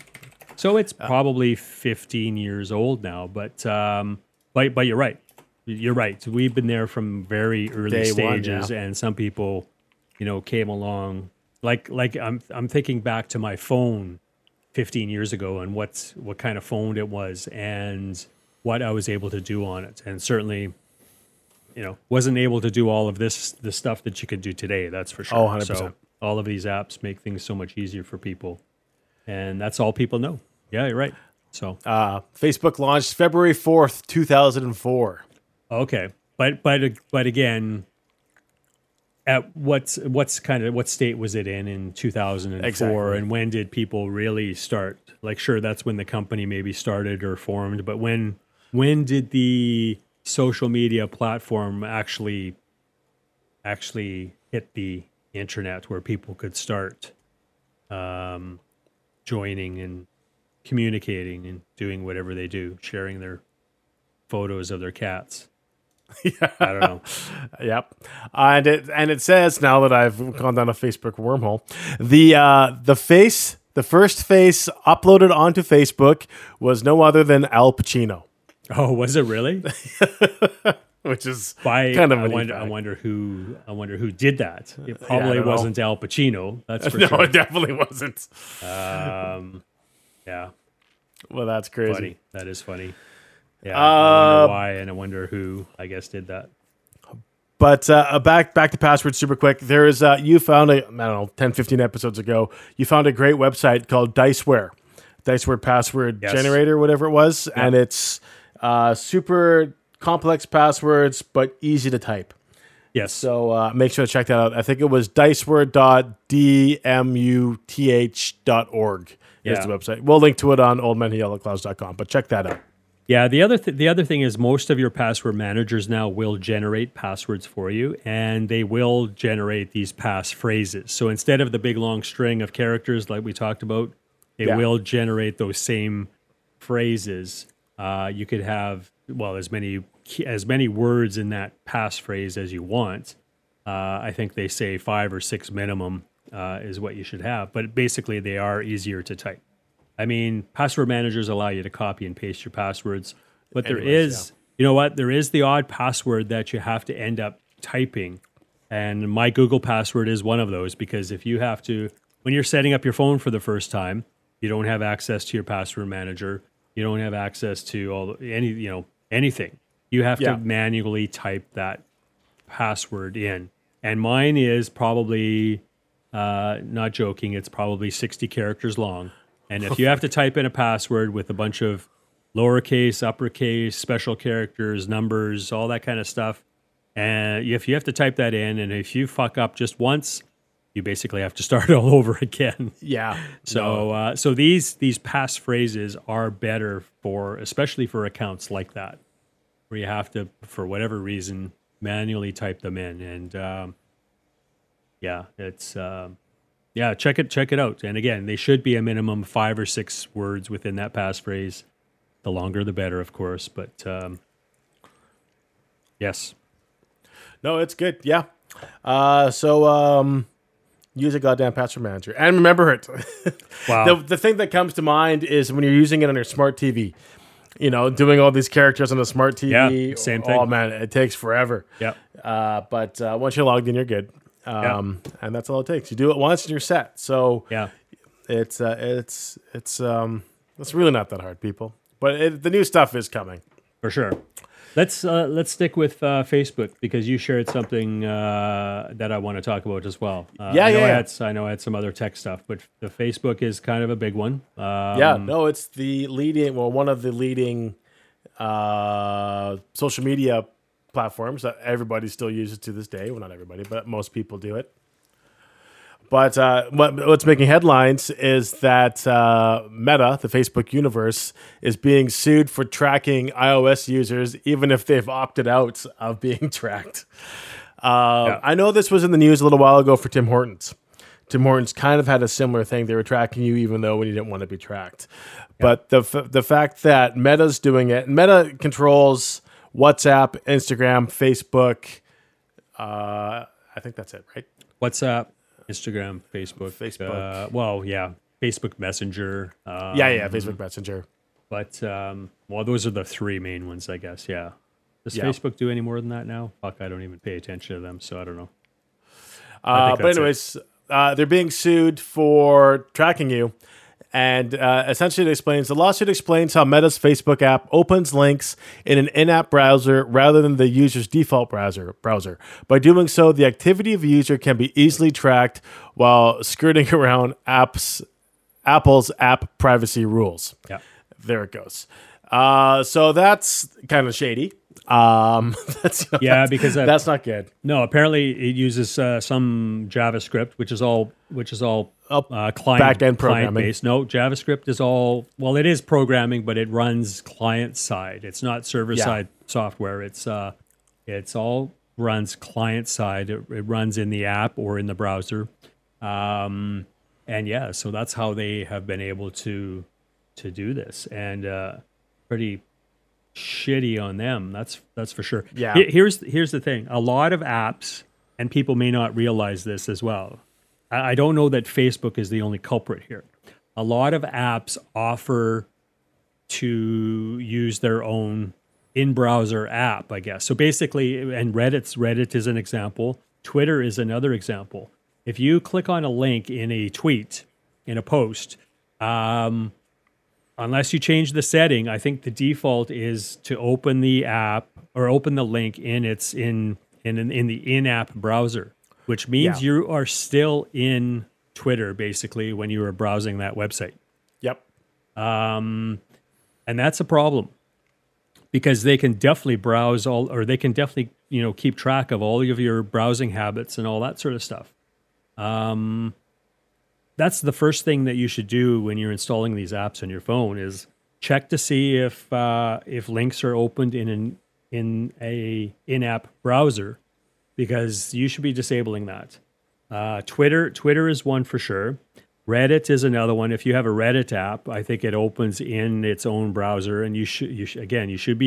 So it's probably fifteen years old now. But um, but but you're right. You're right. We've been there from very early Day one, stages, yeah. and some people, you know, came along. Like like I'm I'm thinking back to my phone 15 years ago and what's what kind of phone it was and what I was able to do on it. And certainly, you know, wasn't able to do all of this the stuff that you could do today, that's for sure. Oh, 100%. So all of these apps make things so much easier for people. And that's all people know. Yeah, you're right. So Uh, Facebook launched February 4th, 2004. okay. But but but again, at what's what's kind of what state was it in in 2004 Exactly. and when did people really start like sure that's when the company maybe started or formed but when when did the social media platform actually actually hit the internet where people could start um, joining and communicating and doing whatever they do sharing their photos of their cats I don't know. Yep, and it and it says now that I've gone down a Facebook wormhole, the uh, the face, the first face uploaded onto Facebook was no other than Al Pacino, Oh, was it really? which is By kind of I wonder, I wonder who I wonder who did that. It I probably know. wasn't Al Pacino. That's for sure. no, sure. it definitely wasn't. Um, yeah, Well, that's crazy. funny. That is funny. Yeah, I Uh, wonder why, and I wonder who. I guess did that. But uh, back back to password super quick. There is uh, you found a I don't know 10, 15 episodes ago. You found a great website called Diceware, Diceware password Yes. generator, whatever it was, and it's uh, super complex passwords but easy to type. Yes. So uh, make sure to check that out. I think it was diceware.dmuth.org is Yeah. the website. We'll link to it on oldmenwhoyellowclouds.com, but check that out. Yeah, the other th- the other thing is most of your password managers now will generate passwords for you, and they will generate these pass phrases. So instead of the big long string of characters like we talked about, they Yeah. will generate those same phrases. Uh, you could have well as many as many words in that passphrase as you want. Uh, I think they say five or six minimum uh, is what you should have, but basically they are easier to type. I mean, password managers allow you to copy and paste your passwords, but there Anyways, is, you know what? There is the odd password that you have to end up typing. And my Google password is one of those because if you have to, when you're setting up your phone for the first time, you don't have access to your password manager. You don't have access to all the- any, you know, anything. You have Yeah. to manually type that password in. And mine is probably, uh, not joking, it's probably 60 characters long. And if you have to type in a password with a bunch of lowercase, uppercase, special characters, numbers, all that kind of stuff, and if you have to type that in, and if you fuck up just once, you basically have to start all over again. Yeah. So, uh, so these these pass phrases are better for, especially for accounts like that, where you have to, for whatever reason, manually type them in. And um, yeah, it's um, yeah, check it check it out. And again, they should be a minimum five or six words within that passphrase. The longer, the better, of course. But um, yes, No, it's good. Yeah. Uh, so um, use a goddamn password manager and remember it. wow, the, the thing that comes to mind is when you're using it on your smart TV. You know, doing all these characters on a smart TV. Yeah, same thing. Oh man, it takes forever. yeah, Uh, but uh, once you're logged in, you're good. Um, And that's all it takes. You do it once and you're set. So yeah. it's uh, it's it's um, it's really not that hard, people. But it, the new stuff is coming. For sure. Let's uh, let's stick with uh, Facebook because you shared something uh, that I want to talk about as well. Uh, Yeah, I know yeah, I had, I know I had some other tech stuff, but the Facebook is kind of a big one. Um, Yeah, no, it's the leading, well, one of the leading uh, social media platforms that everybody still uses to this day. Well, not everybody, but most people do it. But uh, what, what's making headlines is that uh, Meta, the Facebook universe, is being sued for tracking iOS users, even if they've opted out of being tracked. Uh, I know this was in the news a little while ago for Tim Hortons. Tim Hortons kind of had a similar thing. They were tracking you even though when you didn't want to be tracked. But the f- the fact that Meta's doing it, Meta controls WhatsApp, Instagram, Facebook. Uh, I think that's it, right? WhatsApp, Instagram, Facebook, Facebook. Uh, well, yeah, Facebook Messenger. Uh, Yeah, yeah, Facebook Messenger. But um, well, those are the three main ones, I guess. Yeah. Does Yeah. Facebook do any more than that now? Fuck, I don't even pay attention to them, so I don't know. Uh, think but anyways, uh, they're being sued for tracking you. And uh, essentially, it explains the lawsuit explains how Meta's Facebook app opens links in an in-app browser rather than the user's default browser. Browser. By doing so, the activity of a user can be easily tracked while skirting around apps, Apple's app privacy rules. Yeah. There it goes. Uh, so that's kind of shady. Um, that's, Yeah, that's- because I've- that's not good. No, apparently it uses uh, some JavaScript, which is all which is all Oh, uh, client back-end client based. No, JavaScript is all well, it is programming, but it runs client side. It's not server Yeah. side software. It's uh, it's all runs client side. It, it runs in the app or in the browser, um, and yeah, so that's how they have been able to to do this, and uh, pretty shitty on them. That's that's for sure. Yeah. Here's here's the thing. A lot of apps, and people may not realize this as well. I don't know that Facebook is the only culprit here. A lot of apps offer to use their own in-browser app, I guess. So basically, and Reddit's Reddit is an example. Twitter is another example. If you click on a link in a tweet, in a post, um, unless you change the setting, I think the default is to open the app or open the link in its in in in the in-app browser, which means Yeah. you are still in Twitter basically when you are browsing that website. Yep. and that's a problem because they can definitely browse all or they can definitely you know keep track of all of your browsing habits and all that sort of stuff um, that's the first thing that you should do when you're installing these apps on your phone is check to see if uh, if links are opened in an in a in-app browser because you should be disabling that uh, Twitter Twitter is one for sure. Reddit is another one. If you have a Reddit app, I think it opens in its own browser, and you should you sh- again you should be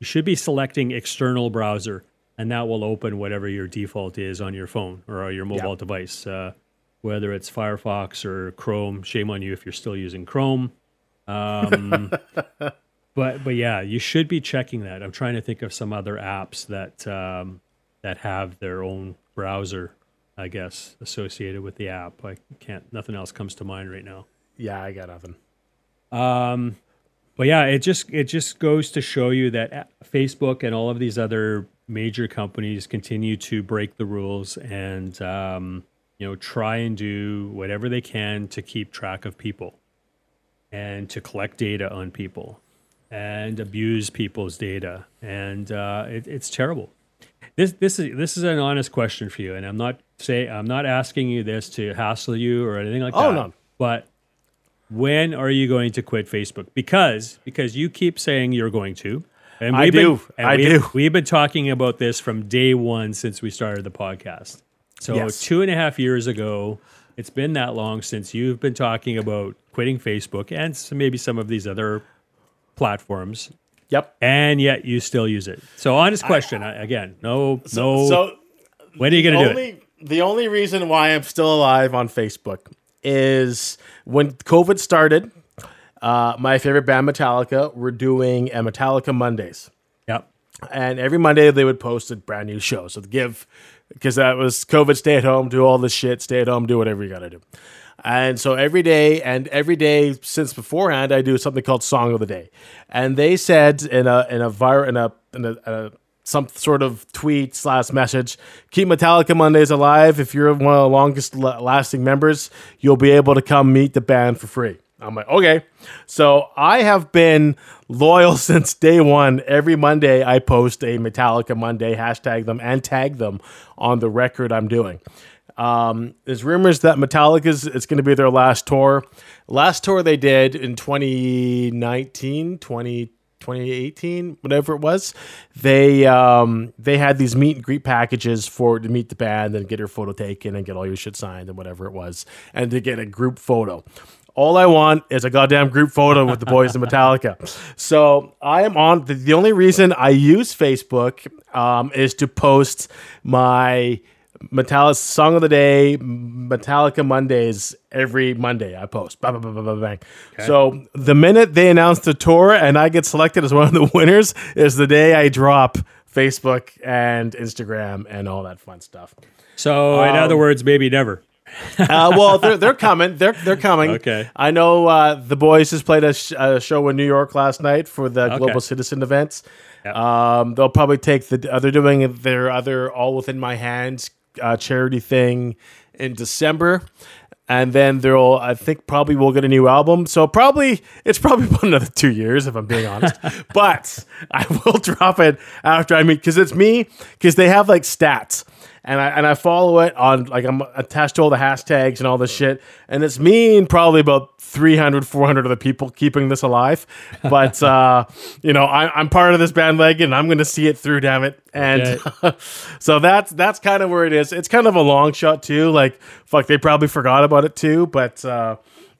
you should be selecting external browser, and that will open whatever your default is on your phone or your mobile device, uh, whether it's Firefox or Chrome. Shame on you if you're still using Chrome. Um, but but yeah, you should be checking that. I'm trying to think of some other apps that um, that have their own browser, I guess, associated with the app. I can't. Nothing else comes to mind right now. Yeah, I got nothing. But yeah, it just it just goes to show you that Facebook and all of these other major companies continue to break the rules and um, you know try and do whatever they can to keep track of people and to collect data on people and abuse people's data, and uh, it, it's terrible. This this is this is an honest question for you, and I'm not say I'm not asking you this to hassle you or anything like Oh, that. no. But when are you going to quit Facebook? Because because you keep saying you're going to. And I been- do. and I we- do. We've been talking about this from day one since we started the podcast. So Yes. two and a half years ago, it's been that long since you've been talking about quitting Facebook and s- maybe some of these other platforms, Yep. and yet you still use it. So honest question I, again. No, no. So when are you going to do it? the only reason why I'm still alive on Facebook is when COVID started. Uh, my favorite band, Metallica, were doing a Metallica Mondays, Yep. and every Monday they would post a brand new show. So give, because that was COVID, stay at home, do all this shit, stay at home, do whatever you got to do. And so every day, and every day since beforehand, I do something called Song of the Day. And they said in a in a vir- in a in a, a some sort of tweet slash message, keep Metallica Mondays alive. If you're one of the longest lasting members, you'll be able to come meet the band for free. I'm like, okay. So I have been loyal since day one. Every Monday, I post a Metallica Monday, hashtag them, and tag them on the record I'm doing. Um, there's rumors that Metallica's it's going to be their last tour. Last tour they did in 2019, 20, 2018, whatever it was. They um, they had these meet and greet packages for to meet the band and get your photo taken and get all your shit signed and whatever it was, and to get a group photo. All I want is a goddamn group photo with the boys in Metallica. So I am on. The, the only reason I use Facebook um, is to post my Metallica song of the day, Metallica Mondays every Monday. I post. Bang, bang, bang, bang, bang. So the minute they announce the tour and I get selected as one of the winners is the day I drop Facebook and Instagram and all that fun stuff. So in other words, maybe never. Uh, well, they're they're coming. They're they're coming. Okay. I know uh, the boys just played a, sh- a show in New York last night for the Global Citizen events. Yep. Um, they'll probably take the. Uh, they're doing their other All Within My Hands uh, charity thing in December, and then they'll. I think probably we'll get a new album. So probably it's probably about another two years if I'm being honest. but I will drop it after I meet because it's me because they have like stats and I and I follow it on like I'm attached to all the hashtags and all this shit, and it's me and probably about 300, 400 other people keeping this alive. But uh, you know, I, I'm part of this bandwagon, and I'm going to see it through. Damn it! And so that's that's kind of where it is. It's kind of a long shot too. Like fuck, they probably forgot about it too. But uh,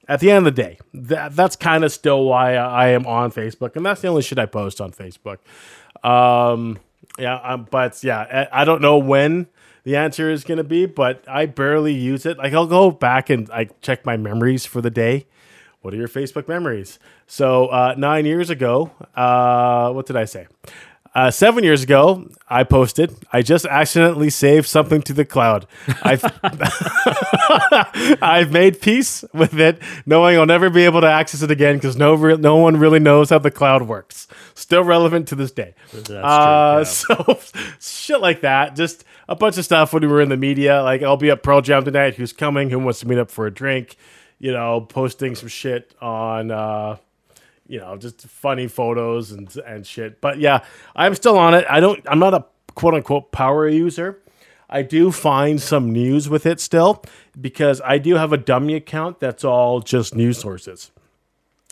at the end of the day, that that's kind of still why I am on Facebook, and that's the only shit I post on Facebook. Um, yeah, um, but yeah, I, I don't know when the answer is gonna be, but I barely use it. Like I'll go back and I check my memories for the day. What are your Facebook memories? So uh, nine years ago, uh, what did I say? Uh, seven years ago, I posted, I just accidentally saved something to the cloud. I've, I've made peace with it, knowing I'll never be able to access it again because no, re- no one really knows how the cloud works. Still relevant to this day. That's Uh, true. So, shit like that. Just a bunch of stuff when we were in the media. Like, I'll be at Pearl Jam tonight. Who's coming? Who wants to meet up for a drink? You know, posting some shit on. Uh, you know, just funny photos and and shit. But yeah, I'm still on it. I don't. I'm not a quote unquote power user. I do find some news with it still because I do have a dummy account that's all just news sources.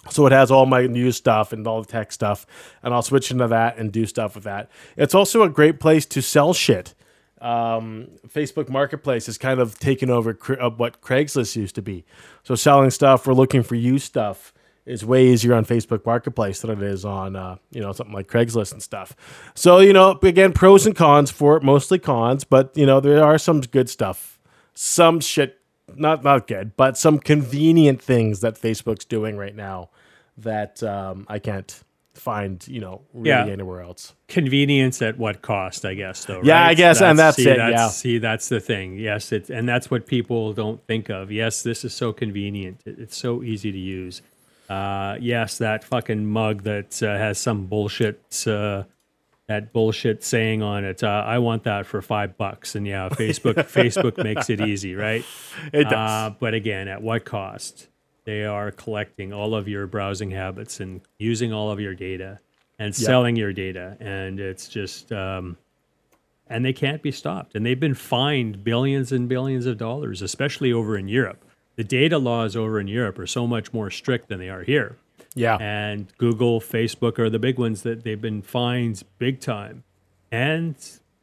So it has all my news stuff and all the tech stuff, and I'll switch into that and do stuff with that. It's also a great place to sell shit. Um, Facebook Marketplace has kind of taken over uh, what Craigslist used to be. So selling stuff or looking for used stuff is way easier on Facebook Marketplace than it is on uh, you know something like Craigslist and stuff. So you know again pros and cons for it, mostly cons, but you know there are some good stuff, some shit not not good, but some convenient things that Facebook's doing right now that um, I can't find you know really Yeah. anywhere else. convenience at what cost i guess though Yeah, right? I guess, and that's see, it, that's, yeah. see that's the thing yes it's and that's what people don't think of yes this is so convenient it's so easy to use uh, yes that fucking mug that uh, has some bullshit uh, that bullshit saying on it uh, i want that for five bucks and yeah facebook facebook makes it easy right It does. uh, but again, at what cost? They are collecting all of your browsing habits and using all of your data and selling your data, and it's just, um, and they can't be stopped. And they've been fined billions and billions of dollars, especially over in Europe. The data laws over in Europe are so much more strict than they are here. yeah, And Google, Facebook are the big ones that they've been fined big time, and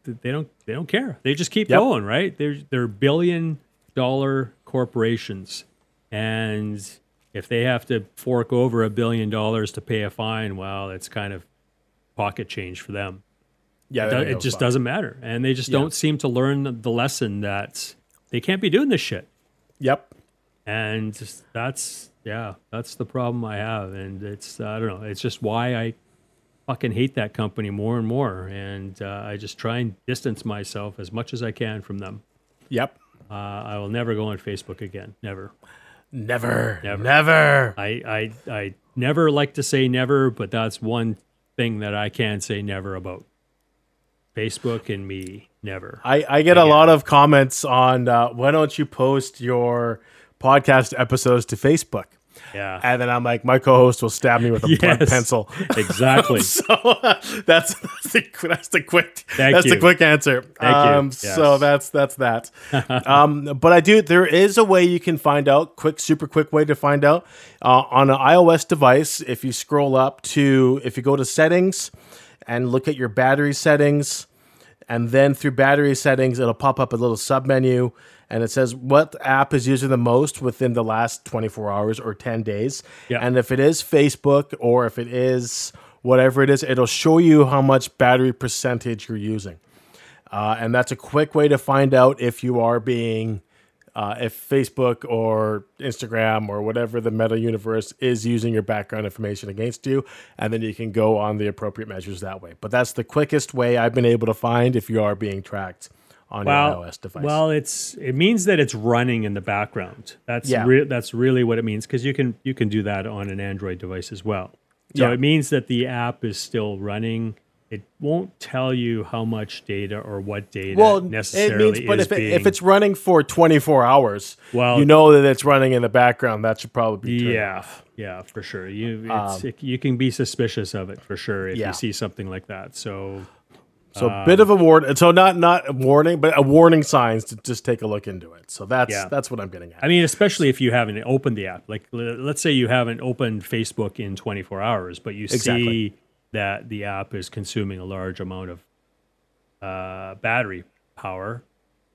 they don't they don't care. They just keep Yep. going, right? They're they're billion dollar corporations, and if they have to fork over a billion dollars to pay a fine, well, it's kind of pocket change for them. yeah. It, it just fine. doesn't matter, and they just Yeah. don't seem to learn the lesson that they can't be doing this shit Yep. And just that's yeah that's the problem i have and it's i don't know it's just why i fucking hate that company more and more and uh, i just try and distance myself as much as i can from them Yep. uh, i will never go on facebook again never Never. Never. Never. I, I i never like to say never but that's one thing that i can say never about facebook and me never I, I get a lot of comments on uh, why don't you post your podcast episodes to Facebook? yeah And then I'm like, my co-host will stab me with a blunt pencil. exactly so that's that's the, that's the quick Thank that's the quick answer. Thank you. um, So that's that's that. um, but I do. There is a way you can find out. Quick, super quick way to find out uh, on an iOS device. If you scroll up to, if you go to settings and look at your battery settings, and then through battery settings, it'll pop up a little sub menu. And it says what app is using the most within the last 24 hours or 10 days. Yeah. And if it is Facebook or if it is whatever it is, it'll show you how much battery percentage you're using. Uh, and that's a quick way to find out if you are being, uh, if Facebook or Instagram or whatever the meta universe is using your background information against you. And then you can go on the appropriate measures that way. But that's the quickest way I've been able to find if you are being tracked on your iOS device. Well, it's it means that it's running in the background. That's Yeah. re- that's really what it means because you can you can do that on an Android device as well. So Yeah. it means that the app is still running. It won't tell you how much data or what data well, necessarily it means, but if, it, being. if it's running for 24 hours, Well- you know that it's running in the background. That should probably be yeah, off. yeah, for sure. You it's, it, you can be suspicious of it for sure if Um, Yeah. you see something like that. So So a bit of a warning. So not not a warning, but a warning signs to just take a look into it. So that's Yeah. that's what I'm getting at. I mean, especially if you haven't opened the app. Like, let's say you haven't opened Facebook in 24 hours, but you Exactly. see that the app is consuming a large amount of uh, battery power.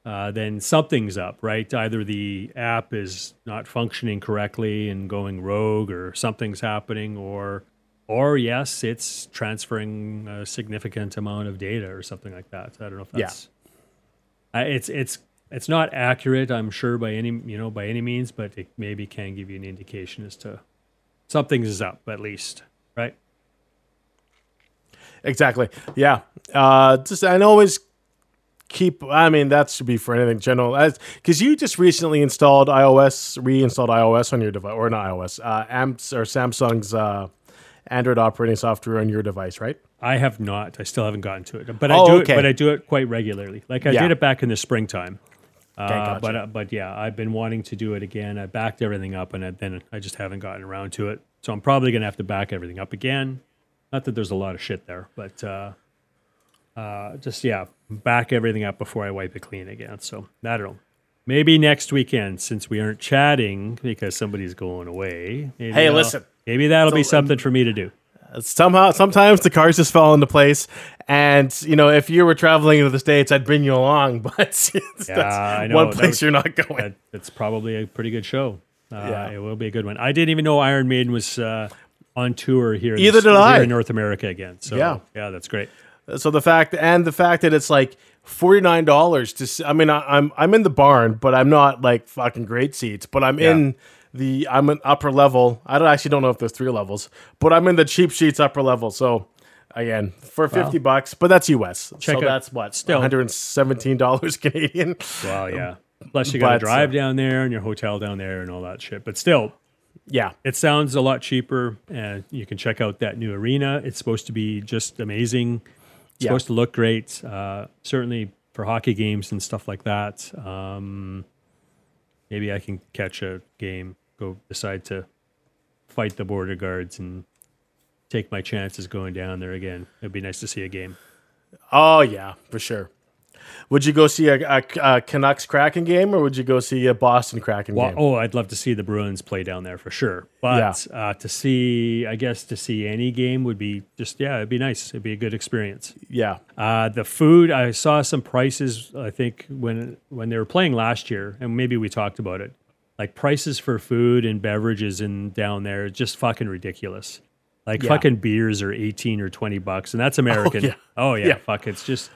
uh, then something's up, right? Either the app is not functioning correctly and going rogue, or something's happening, or or yes, it's transferring a significant amount of data or something like that. So I don't know if Yeah. that's uh, it's it's it's not accurate, I'm sure by any you know by any means, but it maybe can give you an indication as to something's up at least, right? Exactly. Yeah. Uh, just and always keep. I mean, that should be for anything general. As because you just recently installed iOS, reinstalled iOS on your device, or not iOS, uh, Amps or Samsung's uh, Android operating software on your device, right? I have not. I still haven't gotten to it, but I Oh, do okay. it. But I do it quite regularly. Like I Yeah. did it back in the springtime. Uh, gotcha. But uh, but yeah, I've been wanting to do it again. I backed everything up, and then I just haven't gotten around to it. So I'm probably gonna have to back everything up again. Not that there's a lot of shit there, but uh, uh, just yeah, back everything up before I wipe it clean again. So I don't know. Maybe next weekend, since we aren't chatting because somebody's going away. Maybe Hey, listen. Maybe that'll be So, um, something for me to do. Somehow, sometimes the cars just fall into place, and you know, if you were traveling into the states, I'd bring you along. But it's- Yeah, that's I know. one That place you're not going. that, that's probably a pretty good show. Uh, Yeah. It will be a good one. I didn't even know Iron Maiden was uh, on tour here. in Either the- did I. In North America again. So Yeah. yeah, that's great. So the fact and the fact that it's like forty nine dollars to. I mean, I, I'm I'm in the barn, but I'm not like fucking great seats. But I'm Yeah. in the I'm an upper level. I don't actually don't know if there's three levels, but I'm in the cheap sheets upper level. So again, for fifty bucks, but that's US. Check so that's what still. one hundred and seventeen dollars Canadian. Wow, yeah. Plus you got to drive uh, down there and your hotel down there and all that shit. But still, Yeah, it sounds a lot cheaper. And you can check out that new arena. It's supposed to be just amazing. It's Yeah. supposed to look great. Uh, certainly for hockey games and stuff like that. Um, maybe I can catch a game, go decide to fight the border guards and take my chances going down there again. It'd be nice to see a game. Oh yeah, for sure. Would you go see a, a, a Canucks Kraken game, or would you go see a Boston Kraken Well, game? oh, I'd love to see the Bruins play down there for sure. But uh, to see, I guess, to see any game would be just, yeah, it'd be nice. It'd be a good experience. Yeah, Uh, the food, I saw some prices. I think when when they were playing last year, and maybe we talked about it. Like prices for food and beverages in down there, just fucking ridiculous. Like Yeah. fucking beers are eighteen or twenty bucks, and that's American. yeah. Oh yeah, Yeah. fuck. It's just,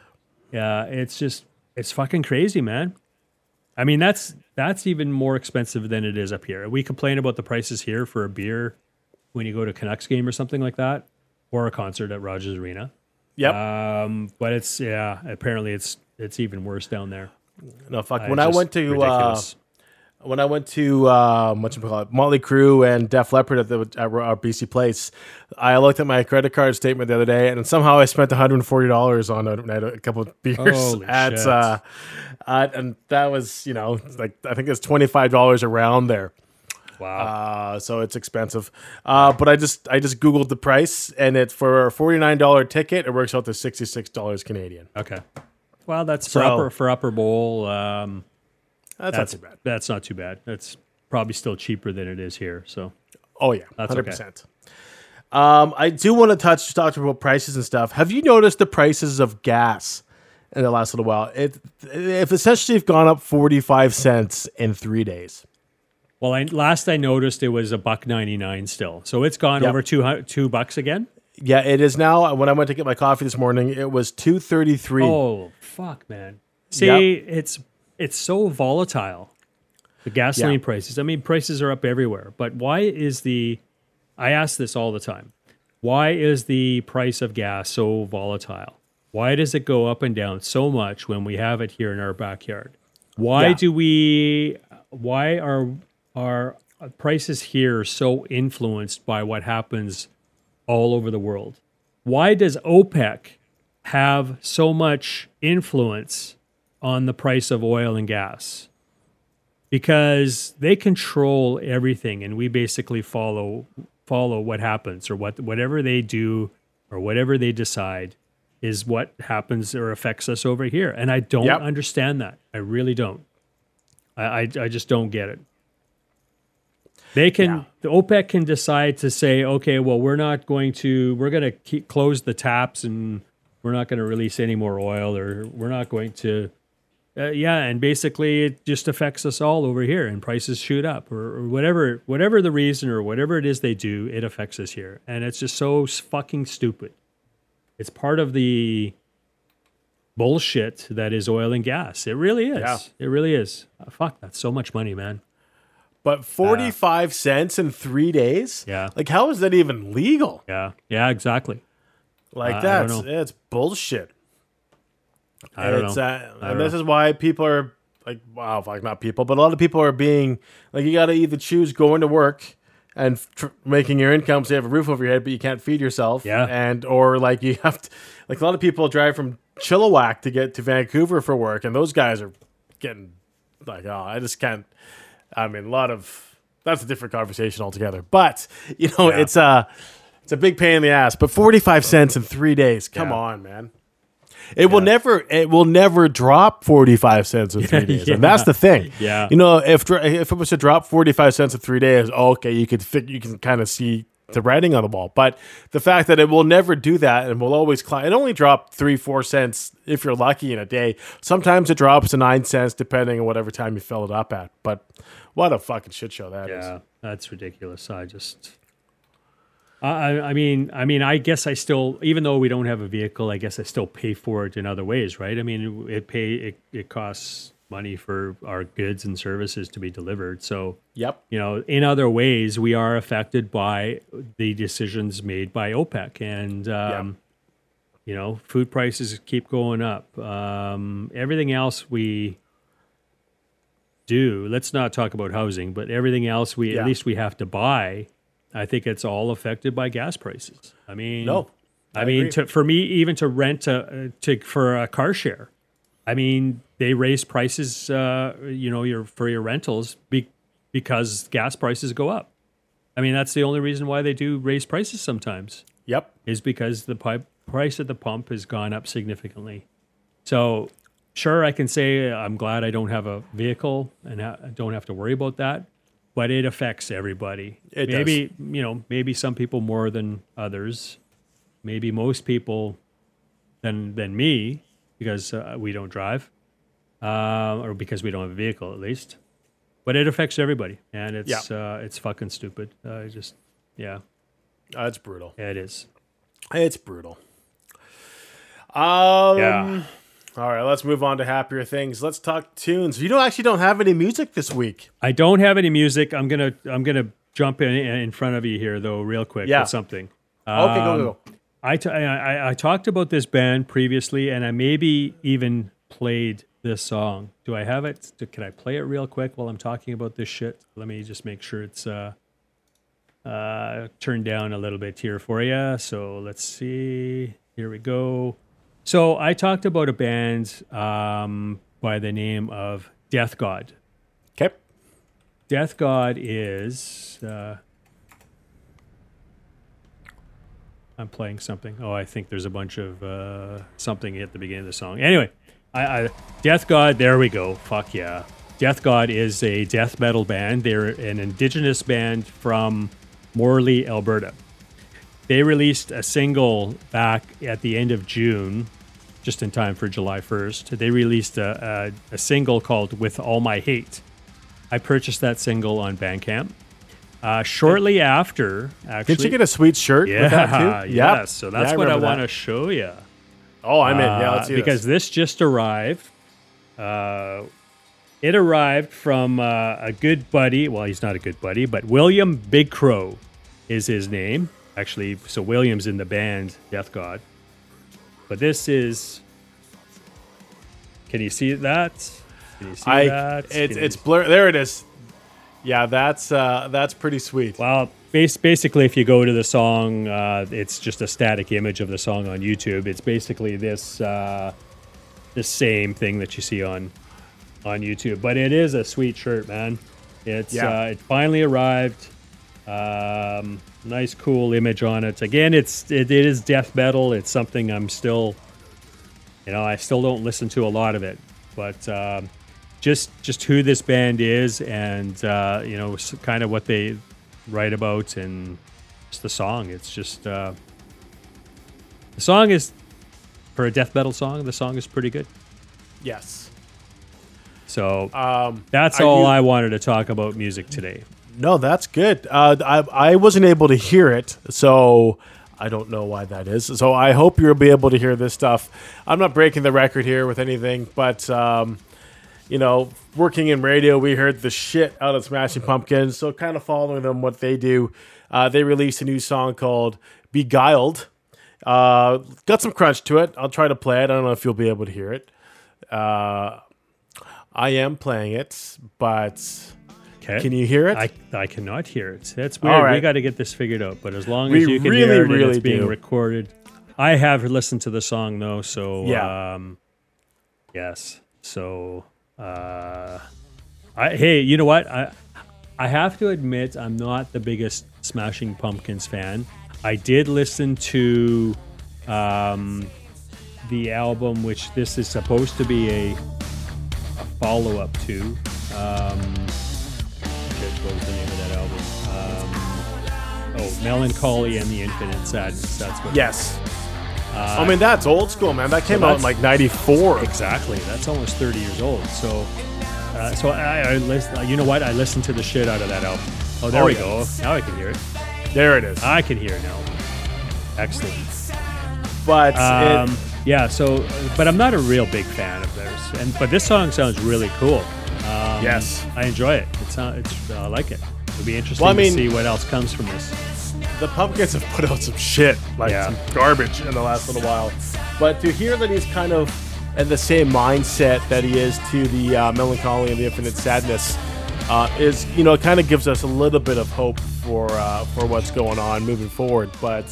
yeah, it's just, it's fucking crazy, man. I mean, that's that's even more expensive than it is up here. We complain about the prices here for a beer when you go to Canucks game or something like that, or a concert at Rogers Arena. yep. Um, but it's yeah. Apparently, it's it's even worse down there. no, fuck. Uh, When I went to uh. When I went to um, what you call it, Motley Crue and Def Leppard at the at our BC Place, I looked at my credit card statement the other day, and somehow I spent one hundred and forty dollars on a, a couple of beers Holy at, shit. uh, at, and that was you know like I think it's twenty five dollars around there. wow. Uh, so it's expensive. Uh, but I just I just googled the price, and it for a forty nine dollar ticket, it works out to sixty six dollars Canadian. okay. Well, that's for so- upper for upper bowl. Um, That's, that's not too bad. That's not too bad. That's probably still cheaper than it is here. So Oh yeah, That's hundred okay. percent. Um, I do want to touch talk about prices and stuff. Have you noticed the prices of gas in the last little while? It if essentially have gone up forty five cents in three days. Well, I, last I noticed it was a buck ninety nine still, so it's gone Yep. over two two bucks again. Yeah, it is now. When I went to get my coffee this morning, it was two thirty three. Oh fuck, man! See, Yep. it's it's so volatile. The gasoline Yeah. prices. I mean, prices are up everywhere. But why is the? I ask this all the time. Why is the price of gas so volatile? Why does it go up and down so much when we have it here in our backyard? Why Yeah. do we? Why are are prices here so influenced by what happens all over the world? Why does OPEC have so much influence on the price of oil and gas? Because they control everything and we basically follow follow what happens or what whatever they do or whatever they decide is what happens or affects us over here. And I don't Yep. understand that. I really don't. I, I, I just don't get it. They can Yeah. the OPEC can decide to say, okay, well, we're not going to we're going to keep close the taps and we're not going to release any more oil or we're not going to uh, yeah, and basically it just affects us all over here, and prices shoot up, or, or whatever, whatever the reason, or whatever it is they do, it affects us here, and it's just so fucking stupid. It's part of the bullshit that is oil and gas. It really is. Yeah. It really is. Uh, fuck, that's so much money, man. But 45 cents in three days? Yeah. Like, how is that even legal? Yeah, yeah, exactly. Like, I that's it's bullshit. I don't it's, know. Uh, I and don't this is why people are like, wow, fuck, not people, but a lot of people are being like, you got to either choose going to work and tr- making your income so you have a roof over your head, but you can't feed yourself. Yeah. And, or like you have to, like a lot of people drive from Chilliwack to get to Vancouver for work, and those guys are getting like, oh, I just can't. I mean, a lot of, that's a different conversation altogether. But, you know, Yeah. it's a, it's a big pain in the ass, but 45 cents in three days. Come Yeah. on, man. It will never. It will never drop forty five cents in three days, and that's the thing. Yeah. you know, if if it was to drop forty five cents in three days, okay, you could fit, you can kind of see the writing on the wall. But the fact that it will never do that and will always climb, it only dropped three four cents if you're lucky in a day. Sometimes it drops to nine cents depending on whatever time you fill it up at. But what a fucking shit show that is. Yeah, that's ridiculous. I just, I, I I mean, I mean, I guess I still, even though we don't have a vehicle, I guess I still pay for it in other ways, right? I mean, it pay it, it costs money for our goods and services to be delivered. So, Yep. you know, in other ways, we are affected by the decisions made by OPEC, and um, you know, food prices keep going up. Um, everything else we do, let's not talk about housing, but everything else we Yeah. at least we have to buy. I think it's all affected by gas prices. I mean, No, I, I mean, to, for me, even to rent a to for a car share, I mean, they raise prices. Uh, you know, your for your rentals be, because gas prices go up. I mean, that's the only reason why they do raise prices sometimes Yep. is because the pipe price at the pump has gone up significantly. So, sure, I can say I'm glad I don't have a vehicle and ha- don't have to worry about that, but it affects everybody. It does. maybe you know, maybe some people more than others, maybe most people than than me because uh, we don't drive, uh, or because we don't have a vehicle at least. But it affects everybody, and it's uh, it's fucking stupid. Uh, just yeah, That's brutal. yeah, it is. It's brutal. Um, Yeah. All right, let's move on to happier things. Let's talk tunes. You don't actually don't have any music this week. I don't have any music. I'm gonna I'm gonna jump in in front of you here though, real quick Yeah. with something. Okay, go Um, go. go. I, t- I, I- I talked about this band previously, and I maybe even played this song. Do I have it? Do- Can I play it real quick while I'm talking about this shit? Let me just make sure it's uh, uh, turned down a little bit here for you. So let's see. Here we go. So I talked about a band um, by the name of Death God. Okay. Death God is. Uh, I'm playing something. Oh, I think there's a bunch of uh, something at the beginning of the song. Anyway, I, I, Death God. There we go. Fuck yeah. Death God is a death metal band. They're an indigenous band from Morley, Alberta. They released a single back at the end of June, just in time for July 1st. They released a, a, a single called With All My Hate. I purchased that single on Bandcamp. Uh, shortly after, actually. Did you get a sweet shirt yeah, with that too? yes. So that's Yeah, what I want to show you. Oh, I'm in. Yeah, let's see because this. this just arrived. Uh, it arrived from uh, a good buddy. Well, he's not a good buddy, but William Big Crow is his name. Actually, so William's in the band Death God. But this is. Can you see that? Can you see I that? it's Can it's blur. There it is. Yeah, that's uh that's pretty sweet. Well, bas- basically, if you go to the song, uh, it's just a static image of the song on YouTube. It's basically this uh, the same thing that you see on on YouTube, but it is a sweet shirt, man. It's Yeah. uh, it finally arrived. Um, nice, cool image on it. Again, it's it, it is death metal. It's something I'm still, you know, I still don't listen to a lot of it, but um, just just who this band is and uh, you know kind of what they write about and just the song. It's just uh, the song is for a death metal song. The song is pretty good. Yes. So Um, that's are all you- I wanted to talk about music today. No, that's good. Uh, I I wasn't able to hear it, so I don't know why that is. So I hope you'll be able to hear this stuff. I'm not breaking the record here with anything, but um, you know, working in radio, we heard the shit out of Smashing Pumpkins. So kind of following them, what they do, uh, they released a new song called "Beguiled." Uh, got some crunch to it. I'll try to play it. I don't know if you'll be able to hear it. Uh, I am playing it, but Okay. can you hear it? I, I cannot hear it. That's weird. We got to get this figured out. But as long We as you can really, hear it really it's being do. recorded, I have listened to the song though. So Yeah. um, yes. So uh, I hey, you know what? I I have to admit I'm not the biggest Smashing Pumpkins fan. I did listen to um, the album, which this is supposed to be a, a follow up to. Um, what was the name of that album? Um, oh, Mellon Collie and the Infinite Sadness. That's what. Yes. I mean, that's old school, man. That came out in like 94. Exactly. That's almost 30 years old. So, uh, so I, I listen, you know what? I listened to the shit out of that album. Oh, there Oh, we yeah. go. Now I can hear it. There it is. I can hear it now. Excellent. But Um, it, yeah. So, but I'm not a real big fan of theirs. And but this song sounds really cool. Um, Yes. I enjoy it. It's uh, it's I like it. It'll be interesting Well, I mean- to see what else comes from this. the Pumpkins have put out some shit, like Yeah. some garbage in the last little while. But to hear that he's kind of in the same mindset that he is to the uh, Mellon Collie and the infinite sadness uh, is, you know, it kind of gives us a little bit of hope for uh, for what's going on moving forward. But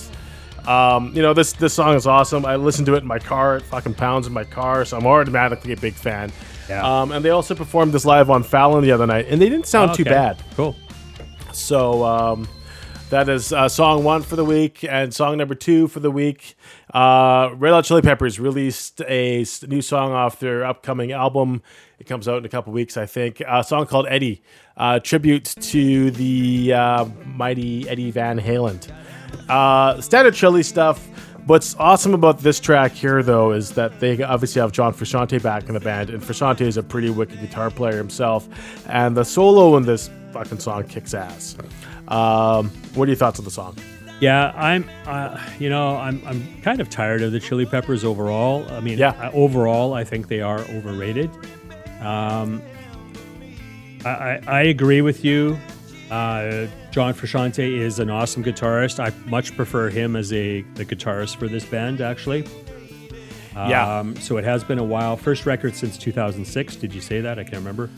um, you know, this this song is awesome. I listen to it in my car. It fucking pounds in my car, so I'm automatically a big fan. Yeah. Um, and they also performed this live on Fallon the other night, and they didn't sound too Okay. bad. Cool. So um, that is uh, song one for the week, and song number two for the week. Uh, Red Hot Chili Peppers released a new song off their upcoming album. It comes out in a couple weeks, I think. A song called Eddie, uh, tribute to the uh, mighty Eddie Van Halen. Uh, standard Chili stuff. What's awesome about this track here, though, is that they obviously have John Frusciante back in the band, and Frusciante is a pretty wicked guitar player himself, and the solo in this fucking song kicks ass. Um, what are your thoughts on the song? Yeah, I'm. Uh, you know, I'm. I'm kind of tired of the Chili Peppers overall. I mean, Yeah. overall, I think they are overrated. Um, I, I, I agree with you. Uh, John Frusciante is an awesome guitarist. I much prefer him as a the guitarist for this band, actually. Yeah. Um, so it has been a while. First record since 2006. Did you say that? I can't remember.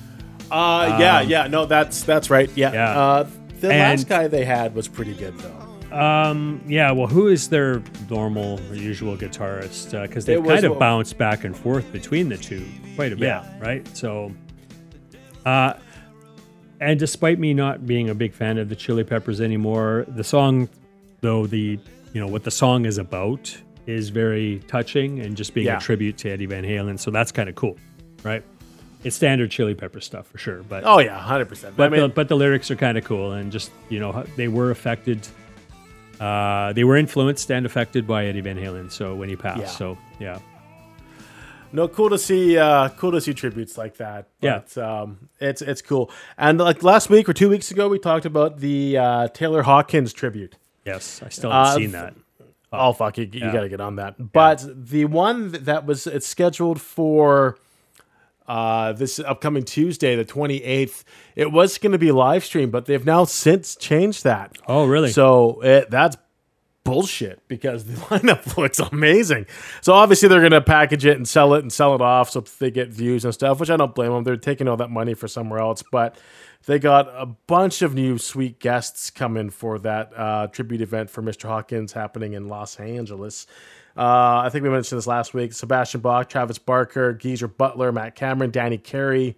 Uh, yeah, yeah, no, that's that's right. Yeah, Yeah. Uh, the And- last guy they had was pretty good though. Um, yeah, well, who is their normal or usual guitarist? Because they've kind of bounced back and forth between the two quite a bit, Yeah. right? So, uh, and despite me not being a big fan of the Chili Peppers anymore, the song, though the you know what the song is about, is very touching and just being Yeah. a tribute to Eddie Van Halen. So that's kind of cool, right? It's standard Chili Pepper stuff for sure, but Oh yeah, hundred percent. but I mean, the, but the lyrics are kind of cool and just you know they were affected uh, they were influenced and affected by Eddie Van Halen so when he passed Yeah. so yeah no, cool to see. Uh, cool to see tributes like that. Yeah. Um, it's it's cool. And like last week or two weeks ago, we talked about the uh, Taylor Hawkins tribute. yes I still haven't Uh, seen that Oh fuck, you, you got to get on that. But the one that- was it's scheduled for uh, this upcoming Tuesday, the twenty eighth. It was going to be live stream, but they've now since changed that. oh really So it, that's bullshit because the lineup looks amazing. So obviously they're gonna package it and sell it and sell it off so they get views and stuff, which I don't blame them. They're taking all that money for somewhere else, but they got a bunch of new sweet guests coming for that uh, tribute event for Mr. Hawkins happening in Los Angeles. Uh, I think we mentioned this last week. Sebastian Bach, Travis Barker, Geezer Butler, Matt Cameron, Danny Carey,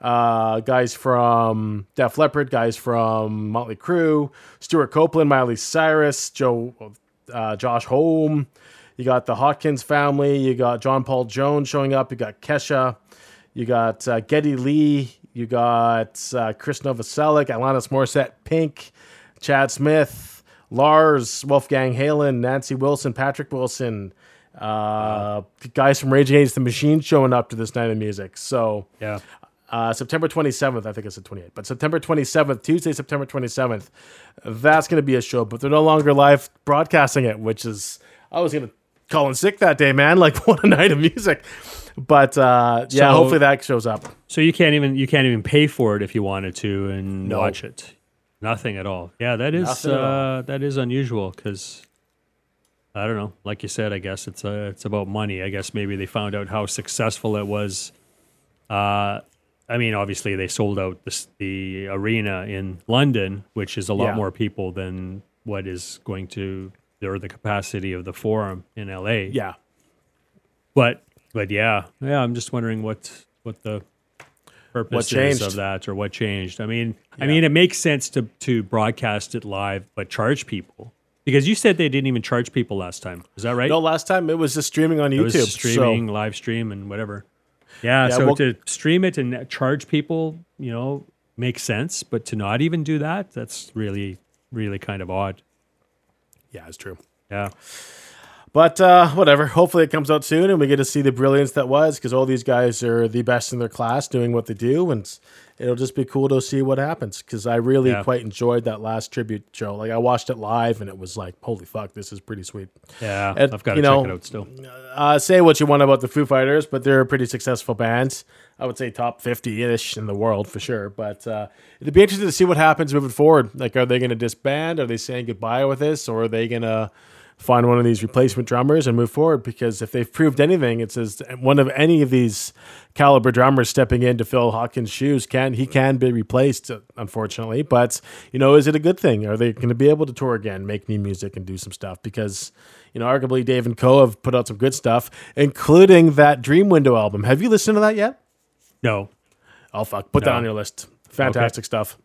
uh, guys from Def Leppard, guys from Motley Crue, Stewart Copeland, Miley Cyrus, Joe, uh, Josh Homme. You got the Hawkins family. You got John Paul Jones showing up. You got Kesha. You got uh, Geddy Lee. You got uh, Chris Novoselic, Alanis Morissette, Pink, Chad Smith, Lars, Wolfgang Halen, Nancy Wilson, Patrick Wilson. Uh, Guys from Rage Against the Machine showing up to this night of music. So yeah Uh, September 27th, I think it's the 28th, but September 27th, Tuesday, September 27th, that's going to be a show, but they're no longer live broadcasting it, which is, I was going to call in sick that day, man. Like, what a night of music. But uh, yeah, So- hopefully that shows up. So you can't even you can't even pay for it if you wanted to and No. watch it. Nothing at all. Yeah, that is Nothing at all. uh, that is unusual because I don't know. Like you said, I guess it's uh, it's about money. I guess maybe they found out how successful it was. Uh, I mean, obviously they sold out the, the arena in London, which is a lot Yeah. more people than what is going to or the capacity of the forum in LA. Yeah. But but yeah, yeah. I'm just wondering what what the purpose is of that or what changed. I mean, I mean, it makes sense to to broadcast it live, but charge people because you said they didn't even charge people last time. Is that right? No, last time it was just streaming on it YouTube. was streaming, So, live stream, and whatever. Yeah, Yeah, so well- to stream it and charge people, you know, makes sense. But to not even do that, that's really, really kind of odd. yeah, it's true. Yeah. But uh, whatever. Hopefully it comes out soon and we get to see the brilliance that was because all these guys are the best in their class doing what they do. And it'll just be cool to see what happens because I really Yeah. quite enjoyed that last tribute show. Like I watched it live and it was like, holy fuck, this is pretty sweet. Yeah, And, I've got to you check know, it out still. Uh, say what you want about the Foo Fighters, but they're a pretty successful band. I would say top 50 ish in the world for sure. But uh, it'd be interesting to see what happens moving forward. Like, are they going to disband? Are they saying goodbye with this? Or are they going to find one of these replacement drummers and move forward? Because if they've proved anything, it says one of any of these caliber drummers stepping in to fill Hawkins' shoes can he can be replaced, unfortunately. But you know, is it a good thing? Are they going to be able to tour again, make new music, and do some stuff? Because you know, arguably Dave and Co have put out some good stuff, including that Dream Widow album. Have you listened to that yet? No. Oh fuck, put that on your list. Fantastic stuff.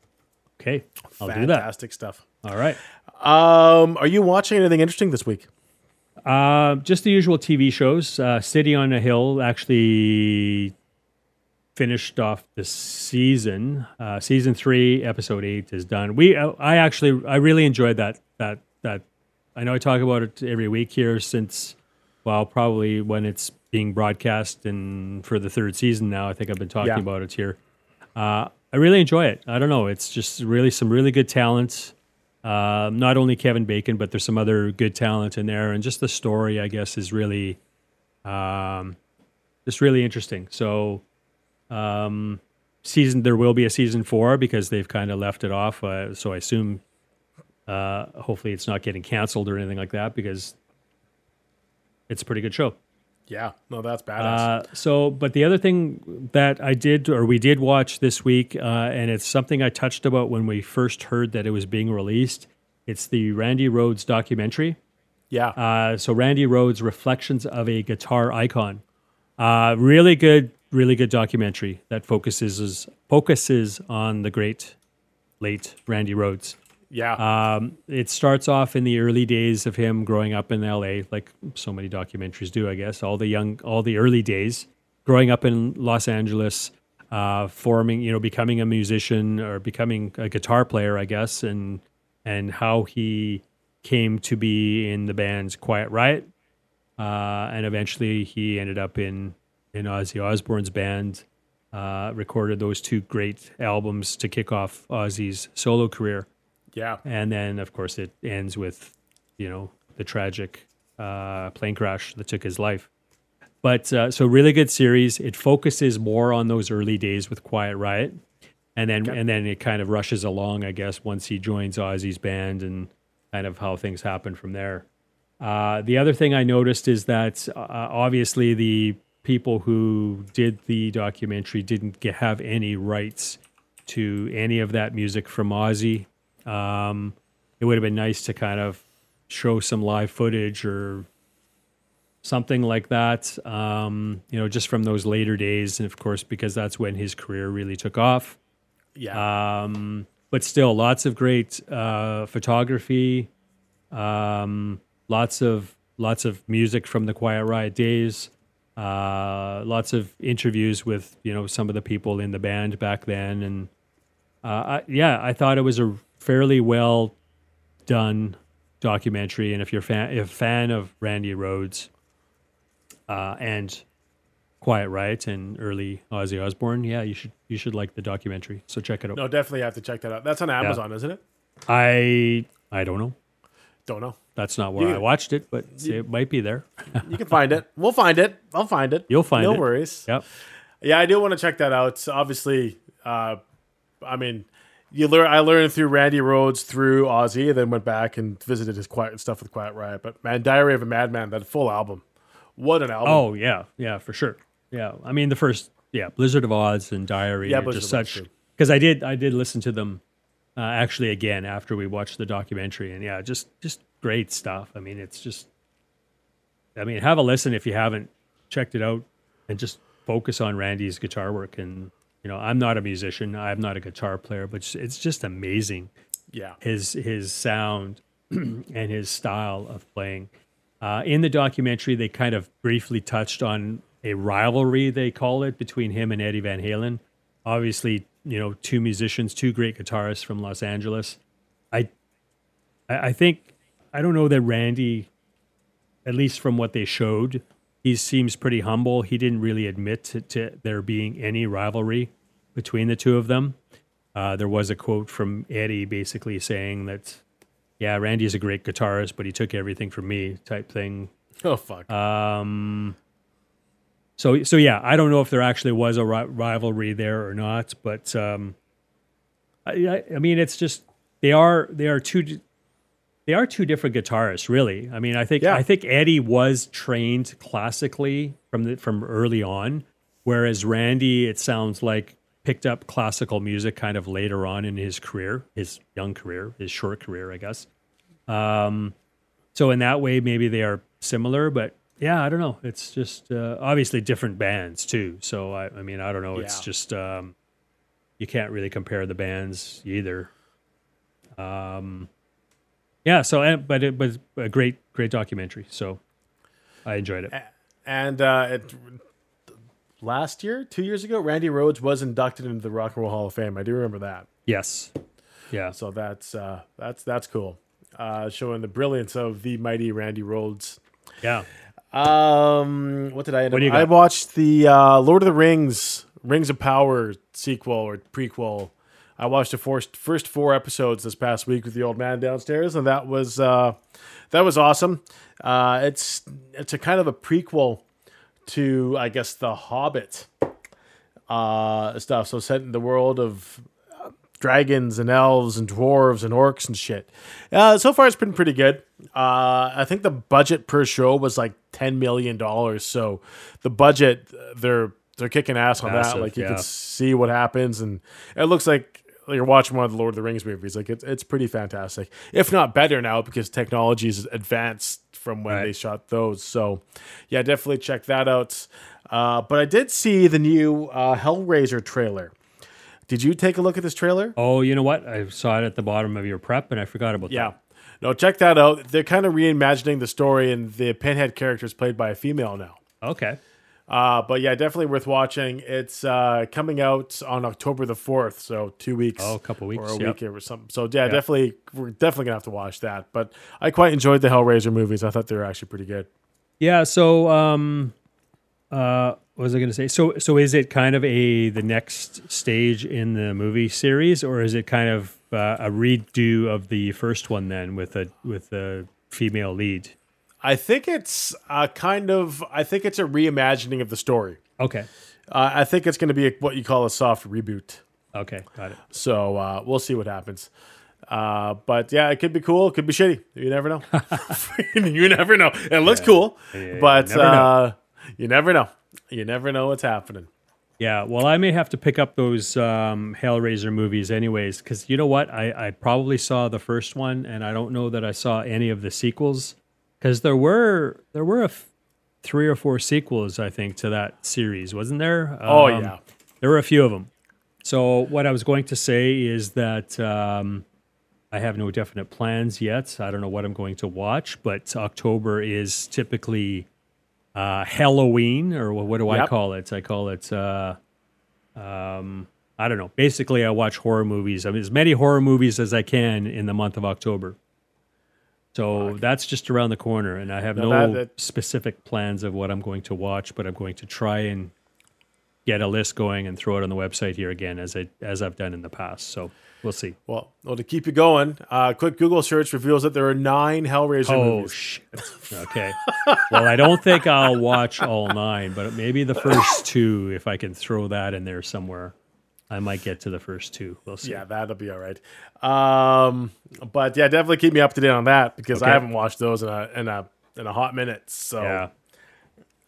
Okay, I'll do that. Fantastic stuff. All right. Um, are you watching anything interesting this week? Uh, just the usual TV shows. Uh, City on a Hill actually finished off the season. Uh, season three, episode eight is done. We, uh, I actually, I really enjoyed that. That that. I know I talk about it every week here since, well, probably when it's being broadcast and for the third season now. I think I've been talking Yeah. about it here. Uh, I really enjoy it. I don't know. It's just really some really good talent. Um, not only Kevin Bacon, but there's some other good talent in there, and just the story, I guess, is really, um, just really interesting. So, um, season there will be a season four because they've kind of left it off. Uh, so I assume, uh, hopefully, it's not getting canceled or anything like that because it's a pretty good show. Yeah, no, that's badass. Uh, so, but the other thing that I did or we did watch this week, uh, and it's something I touched about when we first heard that it was being released. It's the Randy Rhoads documentary. yeah, Uh, so, Randy Rhoads: Reflections of a Guitar Icon. Uh, really good, really good documentary that focuses is, focuses on the great late Randy Rhoads. Yeah, Um, it starts off in the early days of him growing up in LA, like so many documentaries do, I guess. All the young, all the early days, growing up in Los Angeles, uh, forming, you know, becoming a musician or becoming a guitar player, I guess, and and how he came to be in the band's Quiet Riot, uh, and eventually he ended up in in Ozzy Osbourne's band. Uh, recorded those two great albums to kick off Ozzy's solo career yeah, and then of course it ends with you know the tragic uh, plane crash that took his life. But uh, so really good series. It focuses more on those early days with quiet riot. And then and then it kind of rushes along i guess once he joins ozzy's band and kind of how things happen from there. Uh, the other thing i noticed is that uh, obviously the people who did the documentary didn't get, have any rights to any of that music from ozzy um, it would have been nice to kind of show some live footage or something like that, um, you know, just from those later days. And of course, because that's when his career really took off. yeah. Um, but still, lots of great uh, photography, um, lots of lots of music from the Quiet Riot days, uh, lots of interviews with you know some of the people in the band back then, and uh, I, yeah, I thought it was a fairly well done documentary. And if you're fan, if a fan of Randy Rhoads, uh, and Quiet Riot and early Ozzy Osbourne, yeah, you should you should like the documentary. So check it out. No, definitely have to check that out. That's on Amazon, isn't it? I I don't know. Don't know. That's not where You- I watched it, but it might be there. You can find it. We'll find it. I'll find it. You'll find no it. worries. Yep. Yeah, I do want to check that out. Obviously, uh, I mean, you learn. I learned through Randy Rhoads through Ozzy, and then went back and visited his quiet stuff with Quiet Riot. But man, Diary of a Madman, that full album, what an album! Oh yeah, yeah, for sure. Yeah, I mean the first, yeah, Blizzard of Ozz and Diary Yeah, Blizzard just such because I did I did listen to them uh, actually again after we watched the documentary, and yeah, just just great stuff. I mean, it's just, I mean, have a listen if you haven't checked it out, and just focus on Randy's guitar work. And you know, I'm not a musician, I'm not a guitar player, but it's- just amazing yeah, his his sound and his style of playing. Uh, in the documentary, they kind of briefly touched on a rivalry they call it between him and Eddie Van Halen. Obviously, you know, two musicians, two great guitarists from Los Angeles. I, I I think I don't know that Randy, at least from what they showed, he seems pretty humble. He didn't really admit to, to there being any rivalry between the two of them. Uh, there was a quote from Eddie basically saying that, yeah, Randy is a great guitarist, but he took everything from me, type thing. oh fuck, Um, so, so yeah, I don't know if there actually was a ri- rivalry there or not, but um, I, I, I mean, it's just they are they are two they are two different guitarists, really. I mean, I think Yeah. I think Eddie was trained classically from the from early on, whereas Randy, it sounds like picked up classical music kind of later on in his career, his young career, his short career, I guess. Um, so in that way, maybe they are similar, but yeah, I don't know. It's just uh, obviously different bands too. So I, I mean, I don't know. It's just um, you can't really compare the bands either. Um, yeah. So, and- but it was a great, great documentary. So I enjoyed it. and uh, it, last year, two years ago, Randy Rhoads was inducted into the Rock and Roll Hall of Fame. I do remember that. Yes. Yeah. So that's uh, that's that's cool. Uh, showing the brilliance of the mighty Randy Rhoads. Yeah. Um, what did I end What up? I watched the uh, Lord of the Rings, Rings of Power sequel or prequel. I watched the first first four episodes this past week with the old man downstairs, and that was uh, that was awesome. Uh, it's it's a kind of a prequel to I guess the Hobbit uh, stuff. So set in the world of dragons and elves and dwarves and orcs and shit. Uh, so far, it's been pretty good. Uh, I think the budget per show was like ten million dollars. So the budget, they're they're kicking ass on that. Like you yeah. can see what happens, and it looks like you're watching one of the Lord of the Rings movies. Like it's it's pretty fantastic, if not better now because technology is advanced from when Right. they shot those. So yeah, definitely check that out. Uh, but I did see the new uh, Hellraiser trailer. Did you take a look at this trailer? Oh, you know what? I saw it at the bottom of your prep, and I forgot about Yeah. that. Yeah, no, check that out. They're kind of reimagining the story, and the Pinhead character is played by a female now. Okay. Uh, but yeah, definitely worth watching. It's uh, coming out on October the fourth, so two weeks. Oh, a couple or weeks, a yep. week or something. So yeah, definitely, we're definitely gonna have to watch that. But I quite enjoyed the Hellraiser movies. I thought they were actually pretty good. Yeah. So, um, uh, what was I going to say? So, so is it kind of a the next stage in the movie series, or is it kind of uh, a redo of the first one then with a with a female lead? I think it's uh, kind of. I think it's a reimagining of the story. Okay. Uh, I think it's going to be a, what you call a soft reboot. Okay. Got it. So uh, we'll see what happens. Uh, but yeah, it could be cool. It could be shitty. You never know. you never know. It looks cool, Yeah, but you never know. uh, you never know. You never know what's happening. Yeah, well, I may have to pick up those um, Hellraiser movies anyways, because you know what? I, I probably saw the first one, and I don't know that I saw any of the sequels, because there were there were f- three or four sequels, I think, to that series, wasn't there? Oh, Um, yeah. there were a few of them. So what I was going to say is that um, I have no definite plans yet. I don't know what I'm going to watch, but October is typically uh, Halloween, or wha- what do I call it? I call it. Uh, um, I don't know. Basically, I watch horror movies. I mean, as many horror movies as I can in the month of October. So that's just around the corner, and I have Now no that- that- specific plans of what I'm going to watch, but I'm going to try and get a list going and throw it on the website here again, as I as I've done in the past. So we'll see. Well, well, to keep you going, uh, quick Google search reveals that there are nine Hellraiser Oh movies. shit! Okay. well, I don't think I'll watch all nine, but maybe the first two, if I can throw that in there somewhere. I might get to the first two. We'll see. Yeah, that'll be all right. Um, but yeah, definitely keep me up to date on that because I haven't watched those in a in a in a hot minute. So Yeah.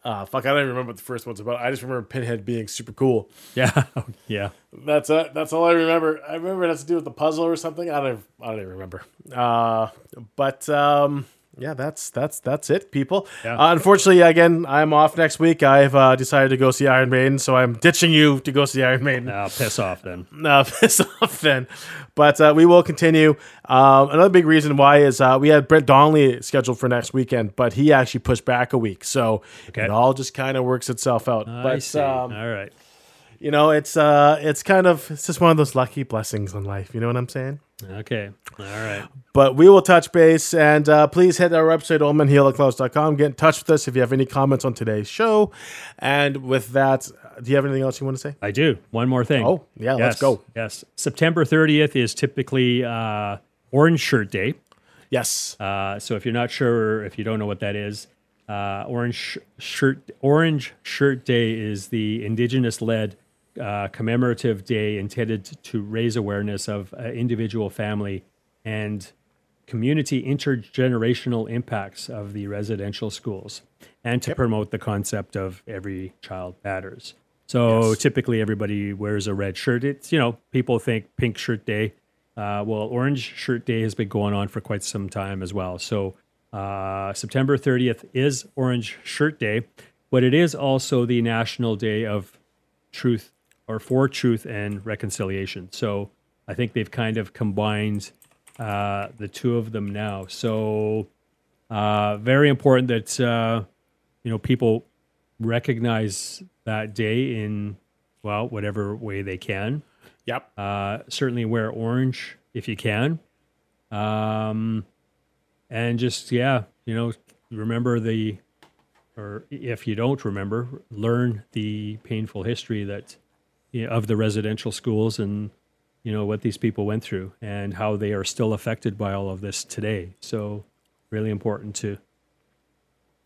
uh, fuck, I don't even remember what the first one's about. I just remember Pinhead being super cool. Yeah. yeah. That's it. That's all I remember. I remember it has to do with the puzzle or something. I don't. I don't even remember. Uh, but um, yeah, that's that's that's it, people. Yeah. Uh, unfortunately, again, I'm off next week. I've uh, decided to go see Iron Maiden, so I'm ditching you to go see Iron Maiden. I'll piss off then. No, piss off then. But uh, we will continue. Um, another big reason why is uh, we had Brent Donnelly scheduled for next weekend, but he actually pushed back a week. So Okay. it all just kind of works itself out. I but see. um, all right. you know, it's uh, it's kind of it's just one of those lucky blessings in life. You know what I'm saying? Okay. All right. But we will touch base and uh, please head to our website, oldmanhealaclouds.com. Get in touch with us if you have any comments on today's show. And with that, do you have anything else you want to say? I do. One more thing. Oh, yeah, let's go. Yes. September 30th is typically uh, Orange Shirt Day. Yes. Uh, so if you're not sure, if you don't know what that is, uh, Orange Sh- Shirt Orange Shirt Day is the indigenous-led uh, commemorative day intended to raise awareness of uh, individual, family, and community intergenerational impacts of the residential schools, and to promote the concept of every child matters. So typically, everybody wears a red shirt. It's you know people think Pink Shirt Day. Uh, well, Orange Shirt Day has been going on for quite some time as well. So uh, September 30th is Orange Shirt Day, but it is also the National Day of Truth or for Truth and Reconciliation. So I think they've kind of combined uh, the two of them now. So uh, very important that uh, you know people recognize that day in well whatever way they can. Yep. Uh, certainly wear orange if you can. Um, and just, yeah, you know, remember the, or if you don't remember, learn the painful history that, you know, of the residential schools and, you know, what these people went through and how they are still affected by all of this today. So, really important to,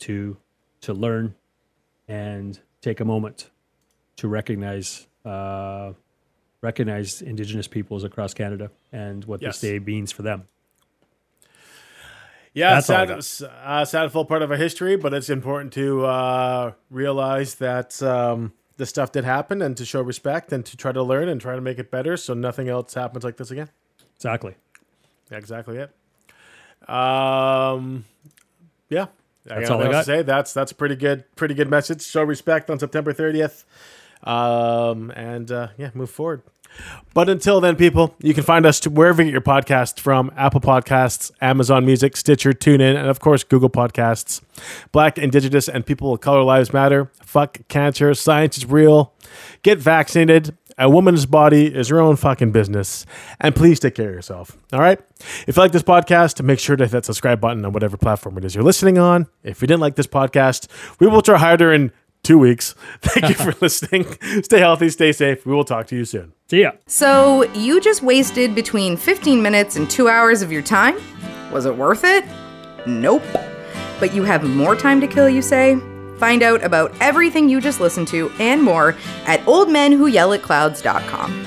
to, to learn and take a moment to recognize uh, recognize Indigenous peoples across Canada and what Yes. this day means for them. Yeah, That's sad, uh, sad full part of our history, but it's important to uh, realize that um, this stuff that happened and to show respect and to try to learn and try to make it better so nothing else happens like this again. Exactly. Yeah, exactly it. Um, yeah, That's got all I got. To say that's that's a pretty good, pretty good message. Show respect on September thirtieth, um, and uh, yeah, move forward. But until then, people, you can find us wherever you get your podcasts from Apple Podcasts, Amazon Music, Stitcher, TuneIn, and of course, Google Podcasts. Black, Indigenous, and people of color lives matter. Fuck cancer. Science is real. Get vaccinated. A woman's body is her own fucking business. And please take care of yourself. All right? If you like this podcast, make sure to hit that subscribe button on whatever platform it is you're listening on. If you didn't like this podcast, we will try harder in two weeks. Thank you for listening. Stay healthy, stay safe. We will talk to you soon. See ya. So, you just wasted between 15 minutes and two hours of your time? Was it worth it? Nope. But you have more time to kill, you say? Find out about everything you just listened to and more at oldmenwhoyellatclouds.com.